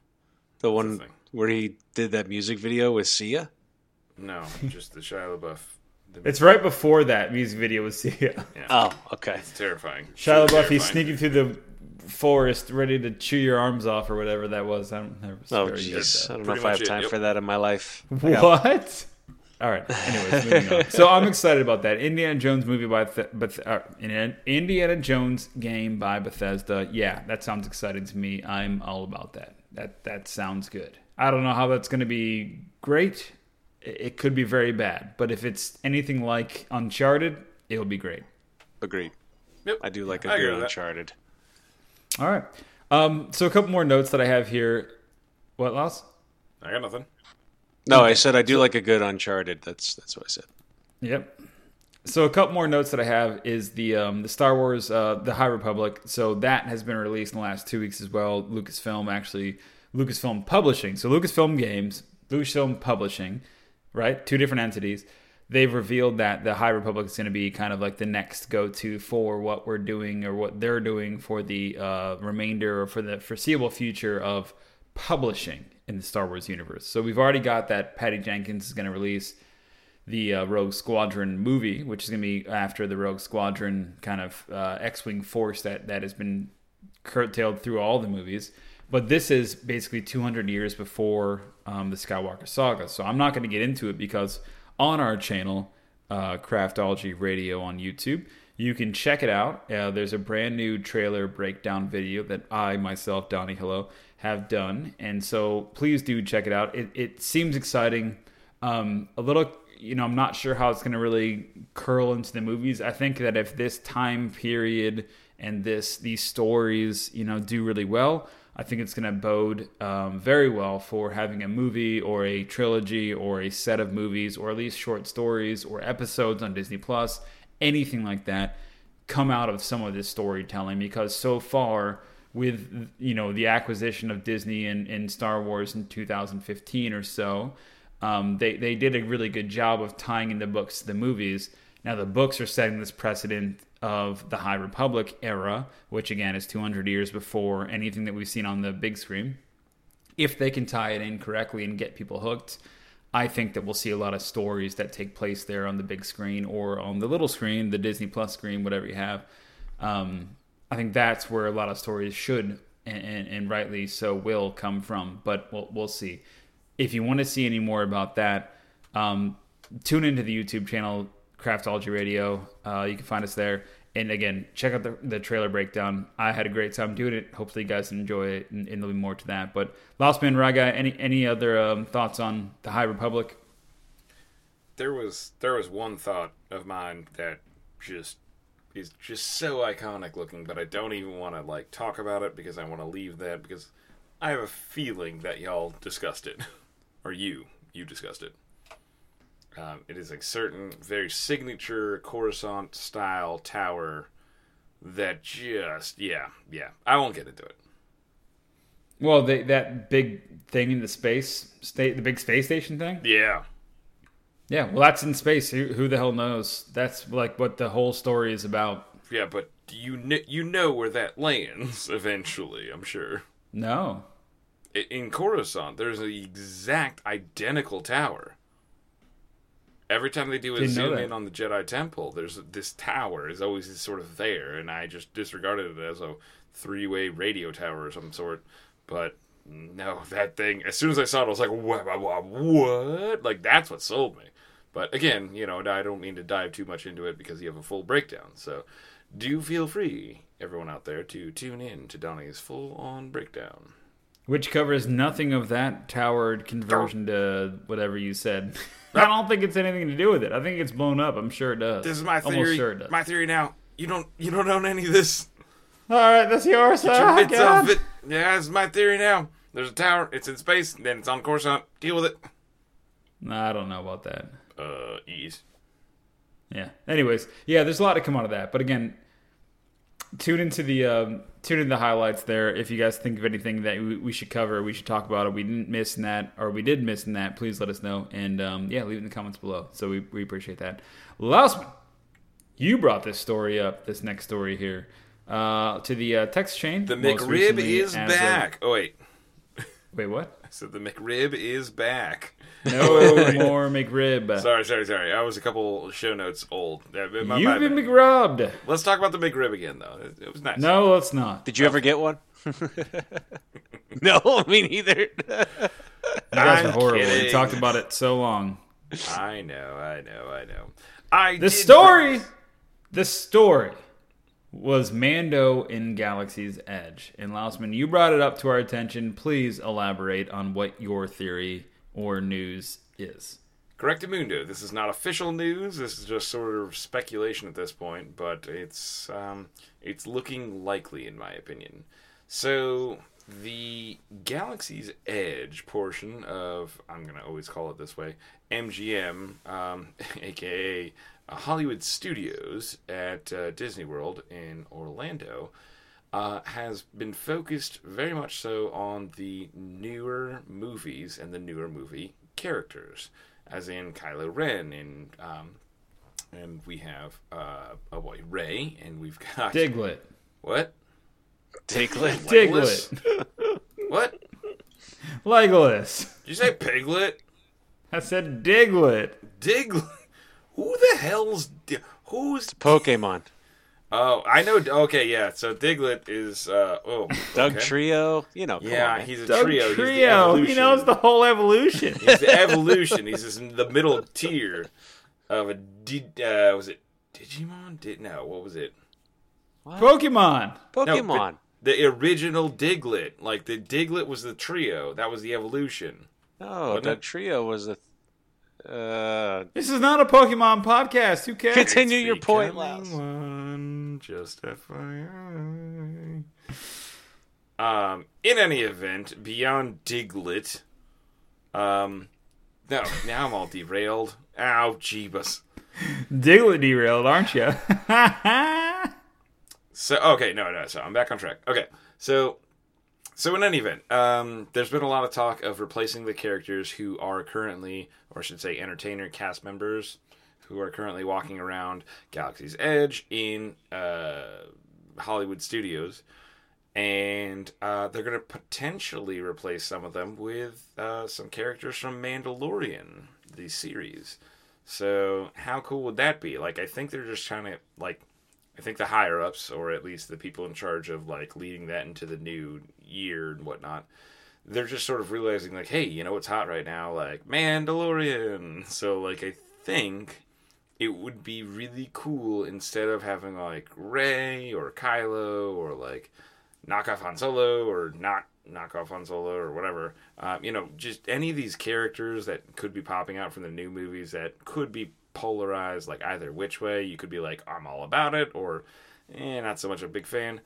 The one thing. where he did that music video with Sia. No, just the Shia LaBeouf. The, It's right before that music video with Sia. Oh, okay. it's terrifying. Shia It's LaBeouf, he's sneaking through the forest, ready to chew your arms off or whatever that was. I don't know. Oh, very good jeez. I don't know Pretty if I have it, time yep. for that in my life. I What? All right. Anyways, moving on. So I'm excited about that Indiana Jones movie by Beth- Beth- uh, Indiana- Indiana Jones game by Bethesda. Yeah, that sounds exciting to me. I'm all about that. That that sounds good. I don't know how that's going to be great. It it could be very bad, but if it's anything like Uncharted, it'll be great. Agreed. Yep. I do like a I good. Uncharted. All right. Um, so a couple more notes that I have here. What, Loss? I got nothing. No, I said I do like a good Uncharted. That's that's what I said. Yep. So a couple more notes that I have is the um, the Star Wars uh, the High Republic. So that has been released in the last two weeks as well. Lucasfilm actually Lucasfilm Publishing. So Lucasfilm Games, Lucasfilm Publishing, right? Two different entities. They've revealed that the High Republic is going to be kind of like the next go-to for what we're doing or what they're doing for the uh, remainder or for the foreseeable future of publishing in the Star Wars universe. So we've already got that Patty Jenkins is going to release the uh, Rogue Squadron movie, which is going to be after the Rogue Squadron kind of uh, X-wing force that that has been curtailed through all the movies. But this is basically 200 years before um, the Skywalker saga. So I'm not going to get into it because on our channel, uh, Craftology Radio on YouTube, you can check it out. Uh, there's a brand new trailer breakdown video that I myself, Donnie Hello, have done, and so please do check it out. It, it seems exciting. Um, a little, you know, I'm not sure how it's going to really curl into the movies. I think that if this time period and this these stories, you know, do really well, I think it's going to bode um, very well for having a movie or a trilogy or a set of movies or at least short stories or episodes on Disney Plus, anything like that, come out of some of this storytelling because so far with you know the acquisition of Disney and, and Star Wars in 2015 or so, um, they they did a really good job of tying in the books to the movies. Now the books are setting this precedent of the High Republic era, which again is 200 years before anything that we've seen on the big screen. If they can tie it in correctly and get people hooked, I think that we'll see a lot of stories that take place there on the big screen or on the little screen, the Disney Plus screen, whatever you have. Um, I think that's where a lot of stories should and, and, and rightly so will come from. But we'll we'll see. If you want to see any more about that, um, tune into the YouTube channel Craftology Radio. Uh, you can find us there. And again, check out the, the trailer breakdown. I had a great time doing it. Hopefully, you guys enjoy it, and, and there'll be more to that. But Lost Man Raga, any any other um, thoughts on the High Republic? there was there was one thought of mine that just is just so iconic looking, but I don't even want to like talk about it because I want to leave that because I have a feeling that y'all discussed it, or you you discussed it. Um, it is a certain very signature Coruscant style tower that just yeah yeah I won't get into it. Well, they, that big thing in the space state, the big space station thing. Yeah, Yeah, well, that's in space. Who, who the hell knows? That's like what the whole story is about. yeah, but you kn- you know where that lands eventually. I'm sure. No, in Coruscant, there's an exact identical tower. Every time they do a zoom in on the Jedi Temple, there's this tower is always sort of there, and I just disregarded it as a three-way radio tower of some sort. But no, that thing. As soon as I saw it, I was like, "What? What? Like that's what sold me." But again, you know, I don't mean to dive too much into it because you have a full breakdown. So, do feel free, everyone out there, to tune in to Donnie's full-on breakdown. Which covers nothing of that towered conversion to whatever you said. I don't think it's anything to do with it. I think it's blown up. I'm sure it does. This is my Almost theory. sure it does. My theory now. You don't you don't own any of this. All right, that's yours. Get your bits off it. Yeah, is my theory now. There's a tower. It's in space. Then it's on Coruscant. Deal with it. Nah, I don't know about that. Uh, ease. Yeah. Anyways, yeah, there's a lot to come out of that. But again, tune into the um, tune in the highlights there. If you guys think of anything that we, should cover, we should talk about it. We didn't miss in that, or we did miss in that. Please let us know, and um, yeah, leave it in the comments below. So we, we appreciate that. Lousman, you brought this story up. This next story here uh, to the uh, text chain. The McRib is as of- back. oh wait, wait, what? I said the McRib is back. No more McRib. Sorry, sorry, sorry. I was a couple show notes old. Yeah, my You've bad. been McRubbed. Let's talk about the McRib again, though. It, it was nice. No, let's not. Did you ever get one? no, me neither. You guys are I'm horrible. We talked about it so long. I know, I know, I know. I The did story, the story was Mando in Galaxy's Edge. And Lausman, you brought it up to our attention. Please elaborate on what your theory or news is. Correctamundo. This is not official news. This is just sort of speculation at this point, but it's um, it's looking likely in my opinion. So the Galaxy's Edge portion of I'm gonna always call it this way MGM, um, aka uh, Hollywood Studios at uh, Disney World in Orlando. Uh, has been focused very much so on the newer movies and the newer movie characters, as in Kylo Ren and um, and we have uh, oh boy Rey and we've got Diglett. what Diglett. Diglett. what Legolas. did you say Piglet I said Diglett. Diglet who the hell's Di- who's Pokemon. oh I know okay yeah so Diglett is uh oh Doug okay. Trio. You know. Come yeah on, he's a Dugtrio He's the Trio. He knows the whole evolution. He's the evolution. He's just in the middle tier of a di- uh, was it Digimon? Did no, what was it? Pokemon. No, but Pokemon. The original Diglett. Like the Diglett was the trio. That was the evolution. No, Wasn't it? Trio was the. Uh, This is not a Pokemon podcast. Who cares? continue your point, Becoming One, just FYI. Um, in any event, beyond Diglett, um, no, now I'm all derailed. Ow, Jeebus. Diglett derailed, aren't you? So okay, no, no. So I'm back on track. Okay, so so in any event, um, there's been a lot of talk of replacing the characters who are currently, or I should say, entertainer cast members who are currently walking around Galaxy's Edge in uh, Hollywood studios. and uh, they're going to potentially replace some of them with uh, some characters from Mandalorian, the series. So how cool would that be? Like, I think they're just trying to like, I think the higher ups, or at least the people in charge of like leading that into the new year and whatnot, they're just sort of realizing like, hey, you know what's hot right now? Like Mandalorian. So like, I think it would be really cool instead of having like Rey or Kylo or like knock off Han Solo or not knock off Han Solo or whatever. Um, you know, just any of these characters that could be popping out from the new movies that could be polarized like either which way. You could be like, I'm all about it, or eh, not so much a big fan.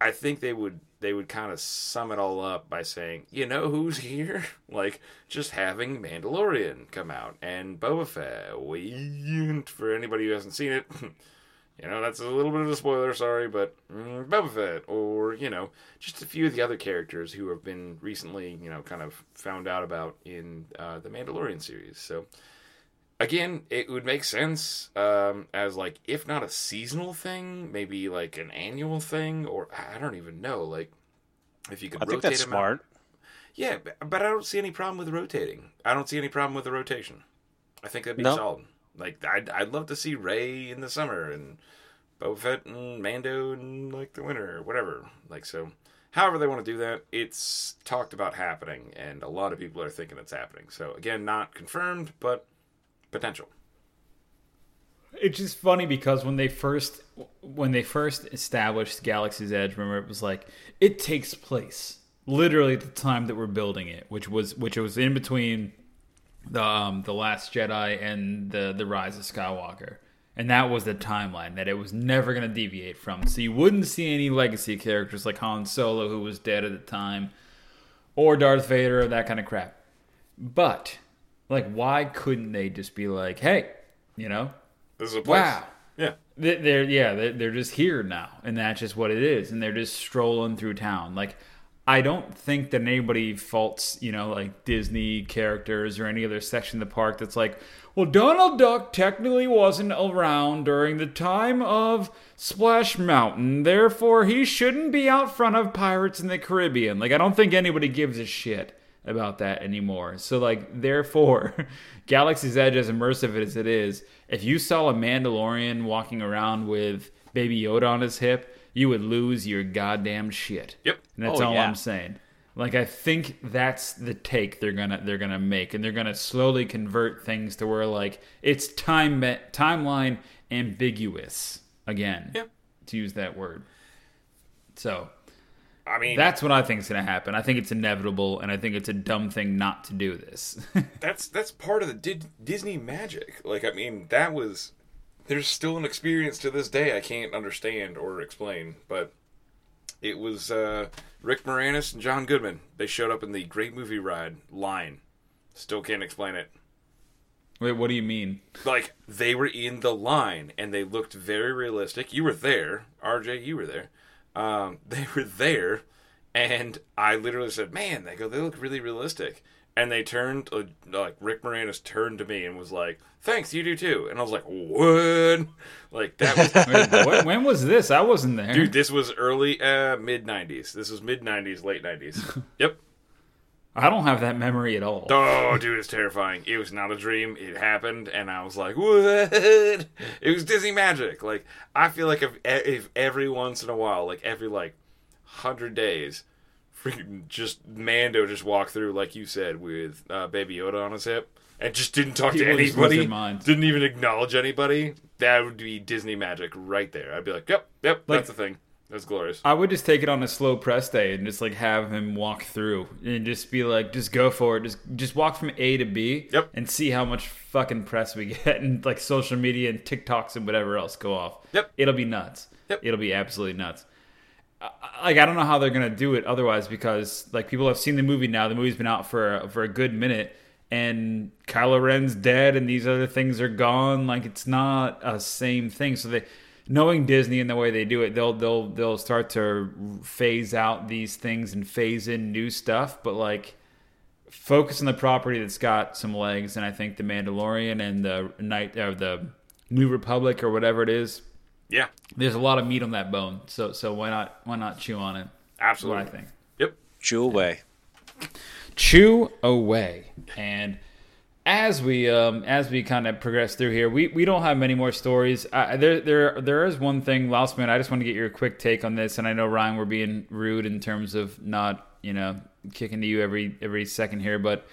I think they would they would kind of sum it all up by saying, you know who's here? like just having Mandalorian come out and Boba Fett. We, for anybody who hasn't seen it, you know that's a little bit of a spoiler. Sorry, but mm, Boba Fett, or you know, just a few of the other characters who have been recently, you know, kind of found out about in uh, the Mandalorian series. So again, it would make sense um, as like if not a seasonal thing, maybe like an annual thing, or I don't even know. Like if you could I think rotate that's them out. smart. Yeah, but, I don't see any problem with rotating. I don't see any problem with the rotation. I think that'd be No. solid. Like I'd I'd love to see Rey in the summer and Boba Fett and Mando in like the winter or whatever. Like so. However they want to do that, it's talked about happening, and a lot of people are thinking it's happening. So again, not confirmed, but potential. It's just funny because when they first when they first established Galaxy's Edge, remember it was like it takes place literally at the time that we're building it, which was which was in between the um, the Last Jedi and the the Rise of Skywalker, and that was the timeline that it was never going to deviate from. So you wouldn't see any legacy characters like Han Solo, who was dead at the time, or Darth Vader, or that kind of crap. But like, why couldn't they just be like, hey, you know, This is a place. Wow. Yeah. they- they're yeah they're just here now and that's just what it is and they're just strolling through town like i don't think that anybody faults you know like disney characters or any other section of the park that's like well donald duck technically wasn't around during the time of splash mountain therefore he shouldn't be out front of pirates in the caribbean like i don't think anybody gives a shit about that anymore. So like therefore, Galaxy's Edge as immersive as it is, if you saw a Mandalorian walking around with Baby Yoda on his hip, you would lose your goddamn shit. Yep. And that's Oh, all yeah. I'm saying. Like I think that's the take they're gonna they're gonna make, and they're gonna slowly convert things to where like it's time timeline ambiguous again. Yeah. To use that word. So I mean, that's what I think is going to happen. I think it's inevitable, and I think it's a dumb thing not to do this. that's that's part of the Did- Disney magic. Like, I mean, that was. There's still an experience to this day I can't understand or explain, but it was uh, Rick Moranis and John Goodman. They showed up in the Great Movie Ride line. Still can't explain it. Wait, what do you mean? Like they were in the line and they looked very realistic. You were there, RJ. You were there. Um, they were there, and I literally said, "Man, they go. They look really realistic." And they turned, uh, like Rick Moranis turned to me and was like, "Thanks, you do too." And I was like, "What?" Like that was, Wait, what, when was this? I wasn't there. dude. This was early, uh, mid '90s. This was mid '90s, late '90s. Yep. I don't have that memory at all. Oh, dude, it's terrifying. It was not a dream. It happened, and I was like, "What?" It was Disney magic. Like, I feel like if, if every once in a while, like every like hundred days, freaking just Mando just walked through, like you said, with uh, Baby Yoda on his hip, and just didn't talk to People anybody, mind. didn't even acknowledge anybody. That would be Disney magic right there. I'd be like, "Yep, yep, Like- that's the thing. That's glorious." I would just take it on a slow press day and just like have him walk through and just be like, just go for it. Just just walk from A to B Yep. and see how much fucking press we get and like social media and TikToks and whatever else go off. Yep. It'll be nuts. Yep. It'll be absolutely nuts. I- Like I don't know how they're gonna do it otherwise because like people have seen the movie now. The movie's been out for for a good minute, and Kylo Ren's dead, and these other things are gone. Like it's not a same thing. So they, knowing Disney and the way they do it, they'll they'll they'll start to phase out these things and phase in new stuff. But like focus on the property that's got some legs, and I think the Mandalorian and the Night or the New Republic or whatever it is Yeah, there's a lot of meat on that bone. So so why not why not chew on it? Absolutely. What I think. Yep. Chew away. chew away and as we um as we kind of progress through here we we don't have many more stories. Uh, there there there is one thing Lausman I just want to get your quick take on this and I know Ryan we're being rude in terms of not you know kicking to you every every second here but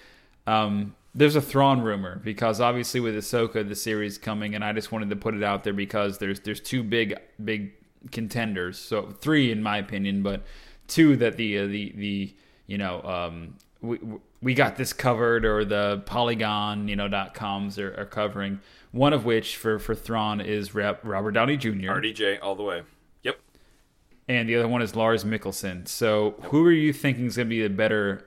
um there's a Thrawn rumor because obviously with Ahsoka the series coming and I just wanted to put it out there because there's there's two big big contenders so three in my opinion but two that the uh, the the you know um we we got this covered or the polygon you know dot coms are, are covering one of which for for Thrawn is Rep, Robert Downey Jr. RDJ all the way. Yep. and the other one is Lars Mikkelsen so who are you thinking is going to be the better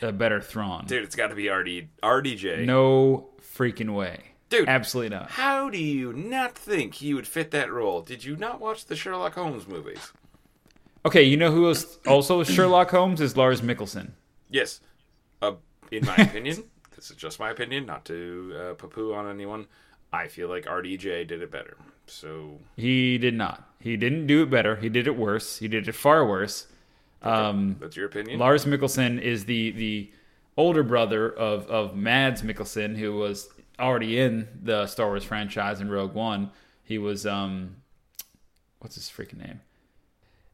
a better Thrawn Dude, it's got to be RD RDJ. no freaking way Dude. absolutely not How do you not think he would fit that role? Did you not watch the Sherlock Holmes movies? okay you know who else also Sherlock Holmes is Lars Mikkelsen Yes. Uh, in my opinion, this is just my opinion, not to uh, poo-poo on anyone. I feel like RDJ did it better. So he did not he didn't do it better he did it worse he did it far worse um that's your opinion. Lars Mikkelsen is the the older brother of of Mads Mikkelsen, who was already in the Star Wars franchise in Rogue One. He was um, what's his freaking name?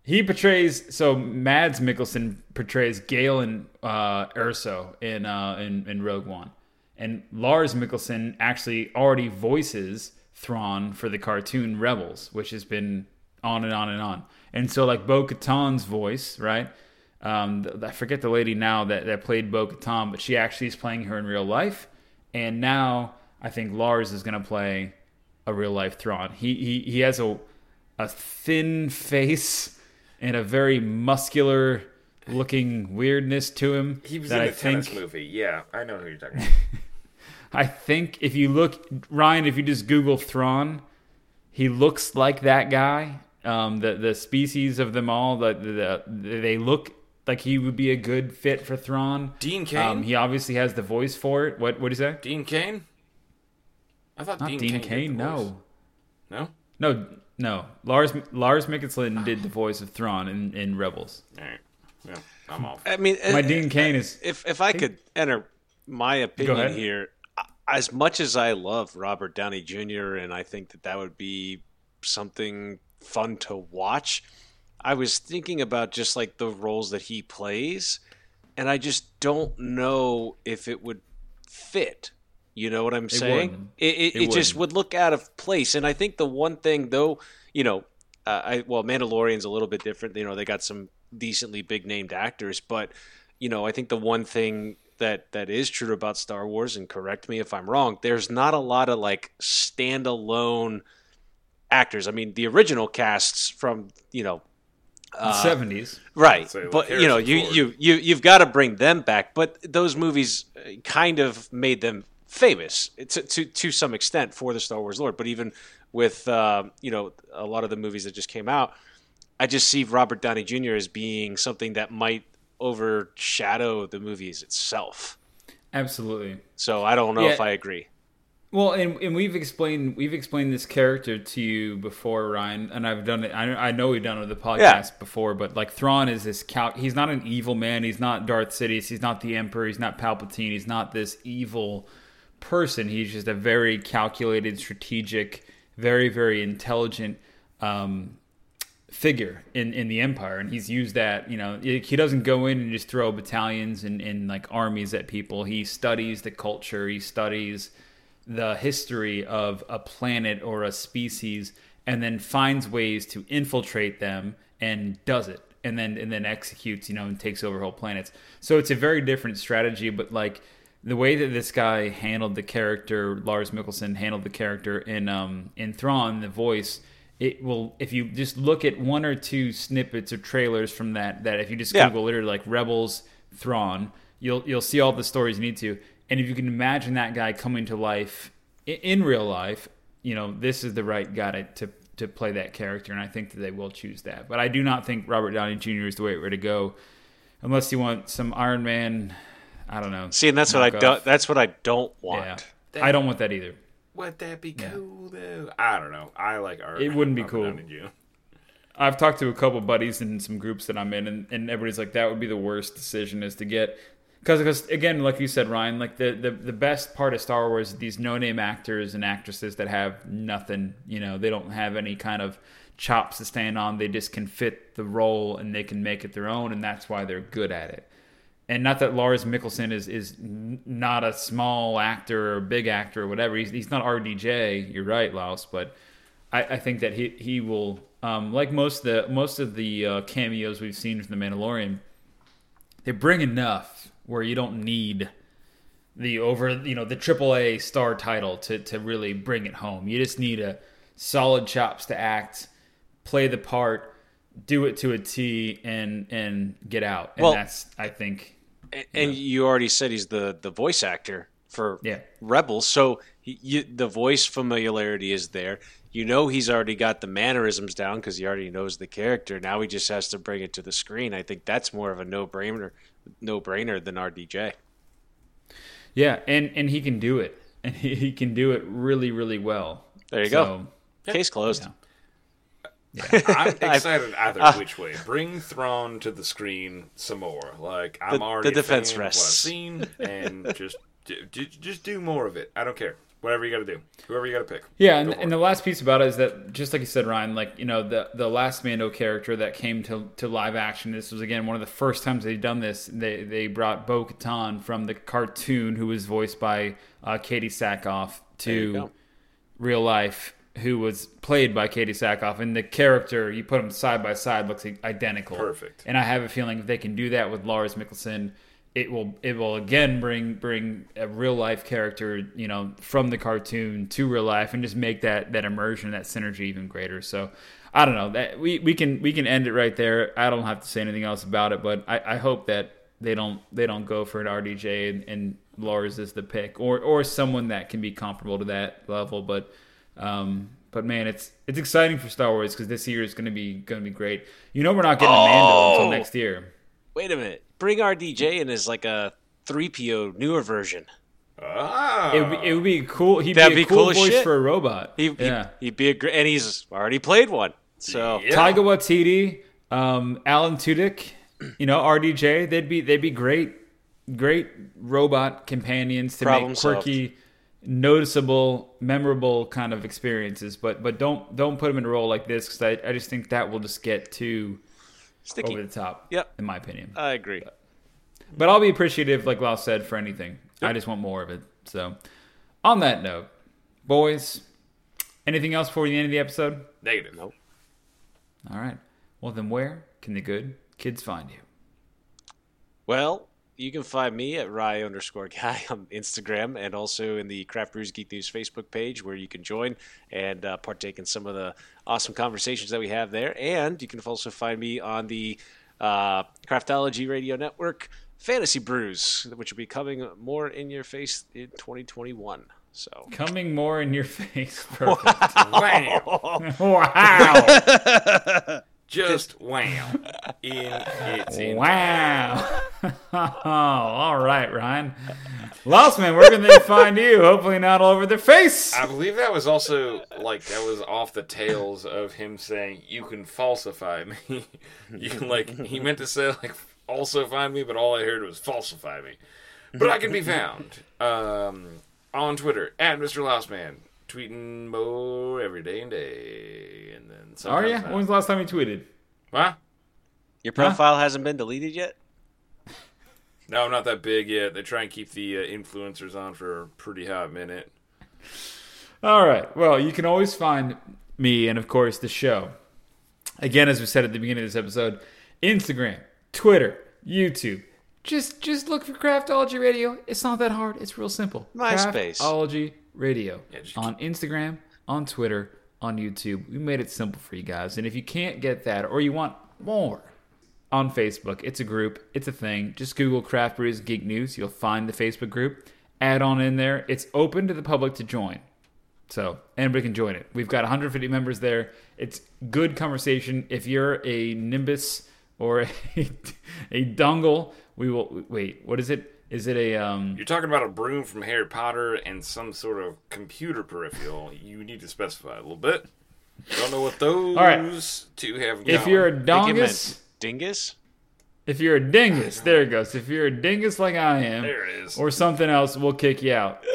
He portrays so Mads Mikkelsen portrays Galen uh, Erso in uh in in Rogue One, and Lars Mikkelsen actually already voices Thrawn for the cartoon Rebels, which has been on and on and on. And so like Bo Katan's voice, right? Um, I forget the lady now that, that played Bo Katan, but she actually is playing her in real life. And now I think Lars is going to play a real life Thrawn. He, he, he has a, a thin face and a very muscular looking weirdness to him. he was that in I the tennis think, movie. Yeah, I know who you're talking about. I think if you look, Ryan, if you just Google Thrawn, he looks like that guy. Um, the the species of them all, the, the, the they look like he would be a good fit for Thrawn. Dean Cain? Um, he obviously has the voice for it. What what is that? Dean Cain? I thought Not Dean, Dean, Cain. Cain. did the voice. No, No? no, no. Lars Lars Mikkelsen did the voice of Thrawn in, in Rebels. All right. Yeah, I'm off. I mean, My uh, Dean Cain is if if I could enter my opinion here, as much as I love Robert Downey Jr. and I think that that would be something fun to watch, I was thinking about just like the roles that he plays, and I just don't know if it would fit. You know what I'm saying? wouldn't. It, it, It it just wouldn't. look out of place. And I think the one thing, though, you know, uh, I well, Mandalorian's a little bit different. You know, they got some decently big named actors, but you know, I think the one thing that that is true about Star Wars, and correct me if I'm wrong, there's not a lot of like standalone actors. I mean, the original casts from you know seventies. right Say, like but you know you, you you you've got to bring them back but those movies uh, kind of made them famous to, to to some extent for the star wars lore but even with uh, you know a lot of the movies that just came out i just see robert downey jr as being something that might overshadow the movies itself Absolutely. so i don't know Yeah. if i agree Well, and, and we've explained we've explained this character to you before, Ryan, and I've done it. I, I know we've done it on the podcast before, but like Thrawn is this cal- He's not an evil man. He's not Darth Sidious. He's not the Emperor. He's not Palpatine. He's not this evil person. He's just a very calculated, strategic, very very intelligent um, figure in, in the empire. And he's used that you know he doesn't go in and just throw battalions and, and like armies at people. He studies the culture. He studies the history of a planet or a species and then finds ways to infiltrate them and does it. And then and then executes you know and takes over whole planets. So it's a very different strategy but like the way that this guy handled the character Lars Mikkelsen handled the character in um in Thrawn the voice it will if you just look at one or two snippets or trailers from that that if you just Yeah. google literally like rebels thrawn you'll you'll see all the stories you need to and if you can imagine that guy coming to life in, in real life you know this is the right guy to, to to play that character and i think that they will choose that but i do not think robert downey jr is the way we're to go unless you want some iron man i don't know see and that's what i knockoff. don't that's what i don't want yeah i don't want that either Would that be cool though? I don't know. I like art. It wouldn't be Robert cool. Downey I've talked to a couple buddies in some groups that I'm in, and, and everybody's like, that would be the worst decision is to get because because again, like you said, Ryan, like the, the the best part of Star Wars is these no name actors and actresses that have nothing. You know, they don't have any kind of chops to stand on. They just can fit the role and they can make it their own, and that's why they're good at it. And not that Lars Mikkelsen is is not a small actor or big actor or whatever. He's he's not RDJ. You're right, Laos, but I, I think that he he will um, like most of the most of the uh, cameos we've seen from the Mandalorian. They bring enough where you don't need the over you know the AAA star title to to really bring it home. You just need a solid chops to act, play the part, do it to a T, and and get out. And Well- that's I think And, and you already said he's the the voice actor for Yeah. Rebels, so you, the voice familiarity is there. You know he's already got the mannerisms down because he already knows the character. Now he just has to bring it to the screen. I think that's more of a no brainer, no brainer than RDJ. yeah, and and he can do it, and he, he can do it really really well. There you go. Case closed. yeah. I'm excited either which way. Bring Thrawn to the screen some more. Like I'm The- already the defense a fan of what I've seen, and just ju- ju- just do more of it. I don't care. Whatever you got to do. Whoever you got to pick. Yeah, and, and the last piece about it is that just like you said, Ryan, like you know the the last Mando character that came to to live action. This was again one of the first times they'd done this. They they brought Bo Katan from the cartoon, who was voiced by uh, Katee Sackhoff, to real life, who was played by Katee Sackhoff, and the character you put them side by side looks identical. Perfect. And I have a feeling if they can do that with Lars Mikkelsen, it will it will again bring bring a real life character, you know, from the cartoon to real life, and just make that that immersion, that synergy even greater. So. I don't know that we, we can we can end it right there. I don't have to say anything else about it, but I, I hope that they don't they don't go for an RDJ and, and Lars is the pick or or someone that can be comparable to that level. But um, but man, it's it's exciting for Star Wars because this year is going to be going to be great. You know, we're not getting a Mando until Oh! next year. Wait a minute. Bring RDJ in as like a 3PO newer version. Ah, It would be, it would be cool. He'd That'd be a be cool cool voice shit. for a robot. He, yeah, he, would be a great, and he's already played one. So Yeah. Taika Waititi, um, Alan Tudyk, you know RDJ. They'd be they'd be great great robot companions to Problem make quirky, noticeable, memorable kind of experiences. But but don't don't put them in a role like this because I, I just think that will just get too sticky. over the top. Yep. in my opinion. I agree. But I'll be appreciative, like Law said, for anything. I just want more of it. So, on that note, boys, anything else before the end of the episode? negative. Nope. All right. Well, then where can the good kids find you? Well, you can find me at Rye underscore guy on Instagram and also in the Craft Brews Geek News Facebook page where you can join and uh, partake in some of the awesome conversations that we have there. And you can also find me on the uh, Craftology Radio Network Fantasy Brews, which will be coming more in your face in 2021. So. Coming more in your face. Perfect. Wham! wow. Just wham! In its. Wow. all right, Ryan. Lost man, where can they find you? Hopefully not all over their face. I believe that was also like that was off the tails of him saying you can falsify me. you can like he meant to say like also find me, but all I heard was falsify me. But I can be found um, on Twitter at Mr. Loustman, tweeting more every day and day, and then Are sometimes you? not. When was the last time you tweeted? Huh? Your profile hasn't been deleted yet? No, I'm not that big yet. They try and keep the uh, influencers on for a pretty hot minute. All right. Well, you can always find me and, of course, the show. Again, as we said at the beginning of this episode, Instagram, Twitter, YouTube. Just just look for Craftology Radio. It's not that hard. It's real simple. MySpace. Craftology Radio Yeah, on Instagram, on Twitter, on YouTube. We made it simple for you guys. And if you can't get that or you want more, on Facebook. It's a group, it's a thing. Just Google Craft Brews Geek News. You'll find the Facebook group. Add on in there. It's open to the public to join. So anybody can join it. We've got 150 members there. It's good conversation. If you're a Nimbus or a, a dongle, we will wait. What is it? Is it a um? You're talking about a broom from Harry Potter and some sort of computer peripheral. You need to specify a little bit. I don't know what those right. two have. If going. you're a think dongus, dingus. if you're a dingus, there it goes. If you're a dingus like I am, there it is. or something else, we'll kick you out.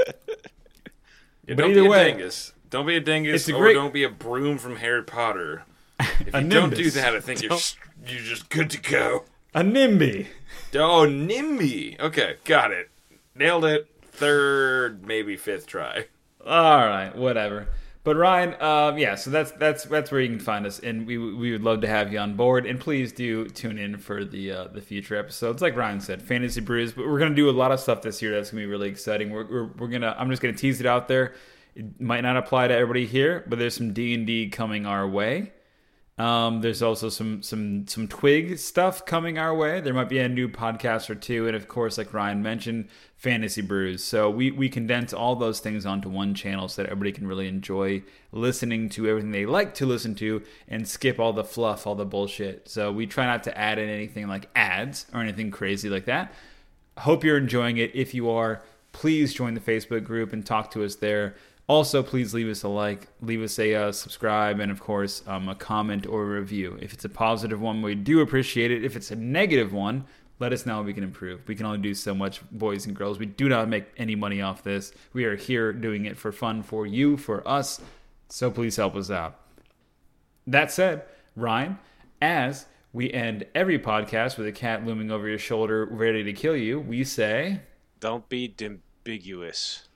Yeah, but don't either be a way, dingus. Don't be a dingus, it's a or great- don't be a broom from Harry Potter. If A you don't do that, I think you're you're just good to go. A NIMBY. Oh, NIMBY. Okay, got it. Nailed it. Third, maybe fifth try. All right, whatever. But Ryan, um, yeah, so that's that's that's where you can find us, and we we would love to have you on board. And please do tune in for the uh, the future episodes. Like Ryan said, Fantasy Brews. But we're gonna do a lot of stuff this year that's gonna be really exciting. We're we're, we're gonna I'm just gonna tease it out there. It might not apply to everybody here, but there's some D and D coming our way. Um, there's also some some some twig stuff coming our way. There might be a new podcast or two, and of course, like Ryan mentioned, fantasy brews. So we we condense all those things onto one channel so that everybody can really enjoy listening to everything they like to listen to and skip all the fluff, all the bullshit. So we try not to add in anything like ads or anything crazy like that. Hope you're enjoying it. If you are, please join the Facebook group and talk to us there. Also, please leave us a like, leave us a uh, subscribe, and of course, um, a comment or a review. If it's a positive one, we do appreciate it. If it's a negative one, let us know we can improve. We can only do so much, boys and girls. We do not make any money off this. We are here doing it for fun for you, for us. So please help us out. That said, Ryan, as we end every podcast with a cat looming over your shoulder, ready to kill you, we say Don't be ambiguous.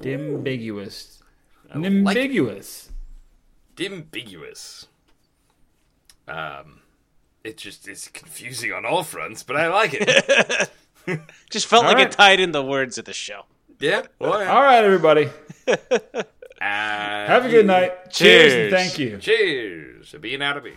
Dimbiguous. like it. Nimbiguous. Ambiguous. Um, it just is confusing on all fronts, but I like it. Just felt All like right. it tied in the words of the show. yeah. Well, yeah. All right, everybody. Uh, Have a good night. Cheers, and Cheers. thank you. Cheers to being out of beer.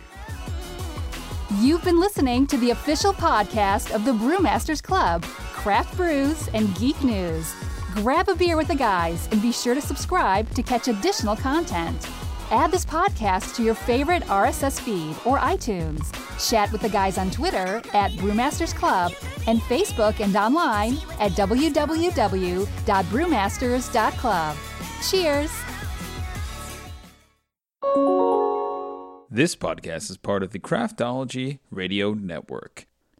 You've been listening to the official podcast of the Brewmasters Club, Craft Brews, and Geek News. Grab a beer with the guys and be sure to subscribe to catch additional content. Add this podcast to your favorite RSS feed or iTunes. Chat with the guys on Twitter at Brewmasters Club and Facebook and online at www.brewmasters.club. Cheers! This podcast is part of the Craftology Radio Network.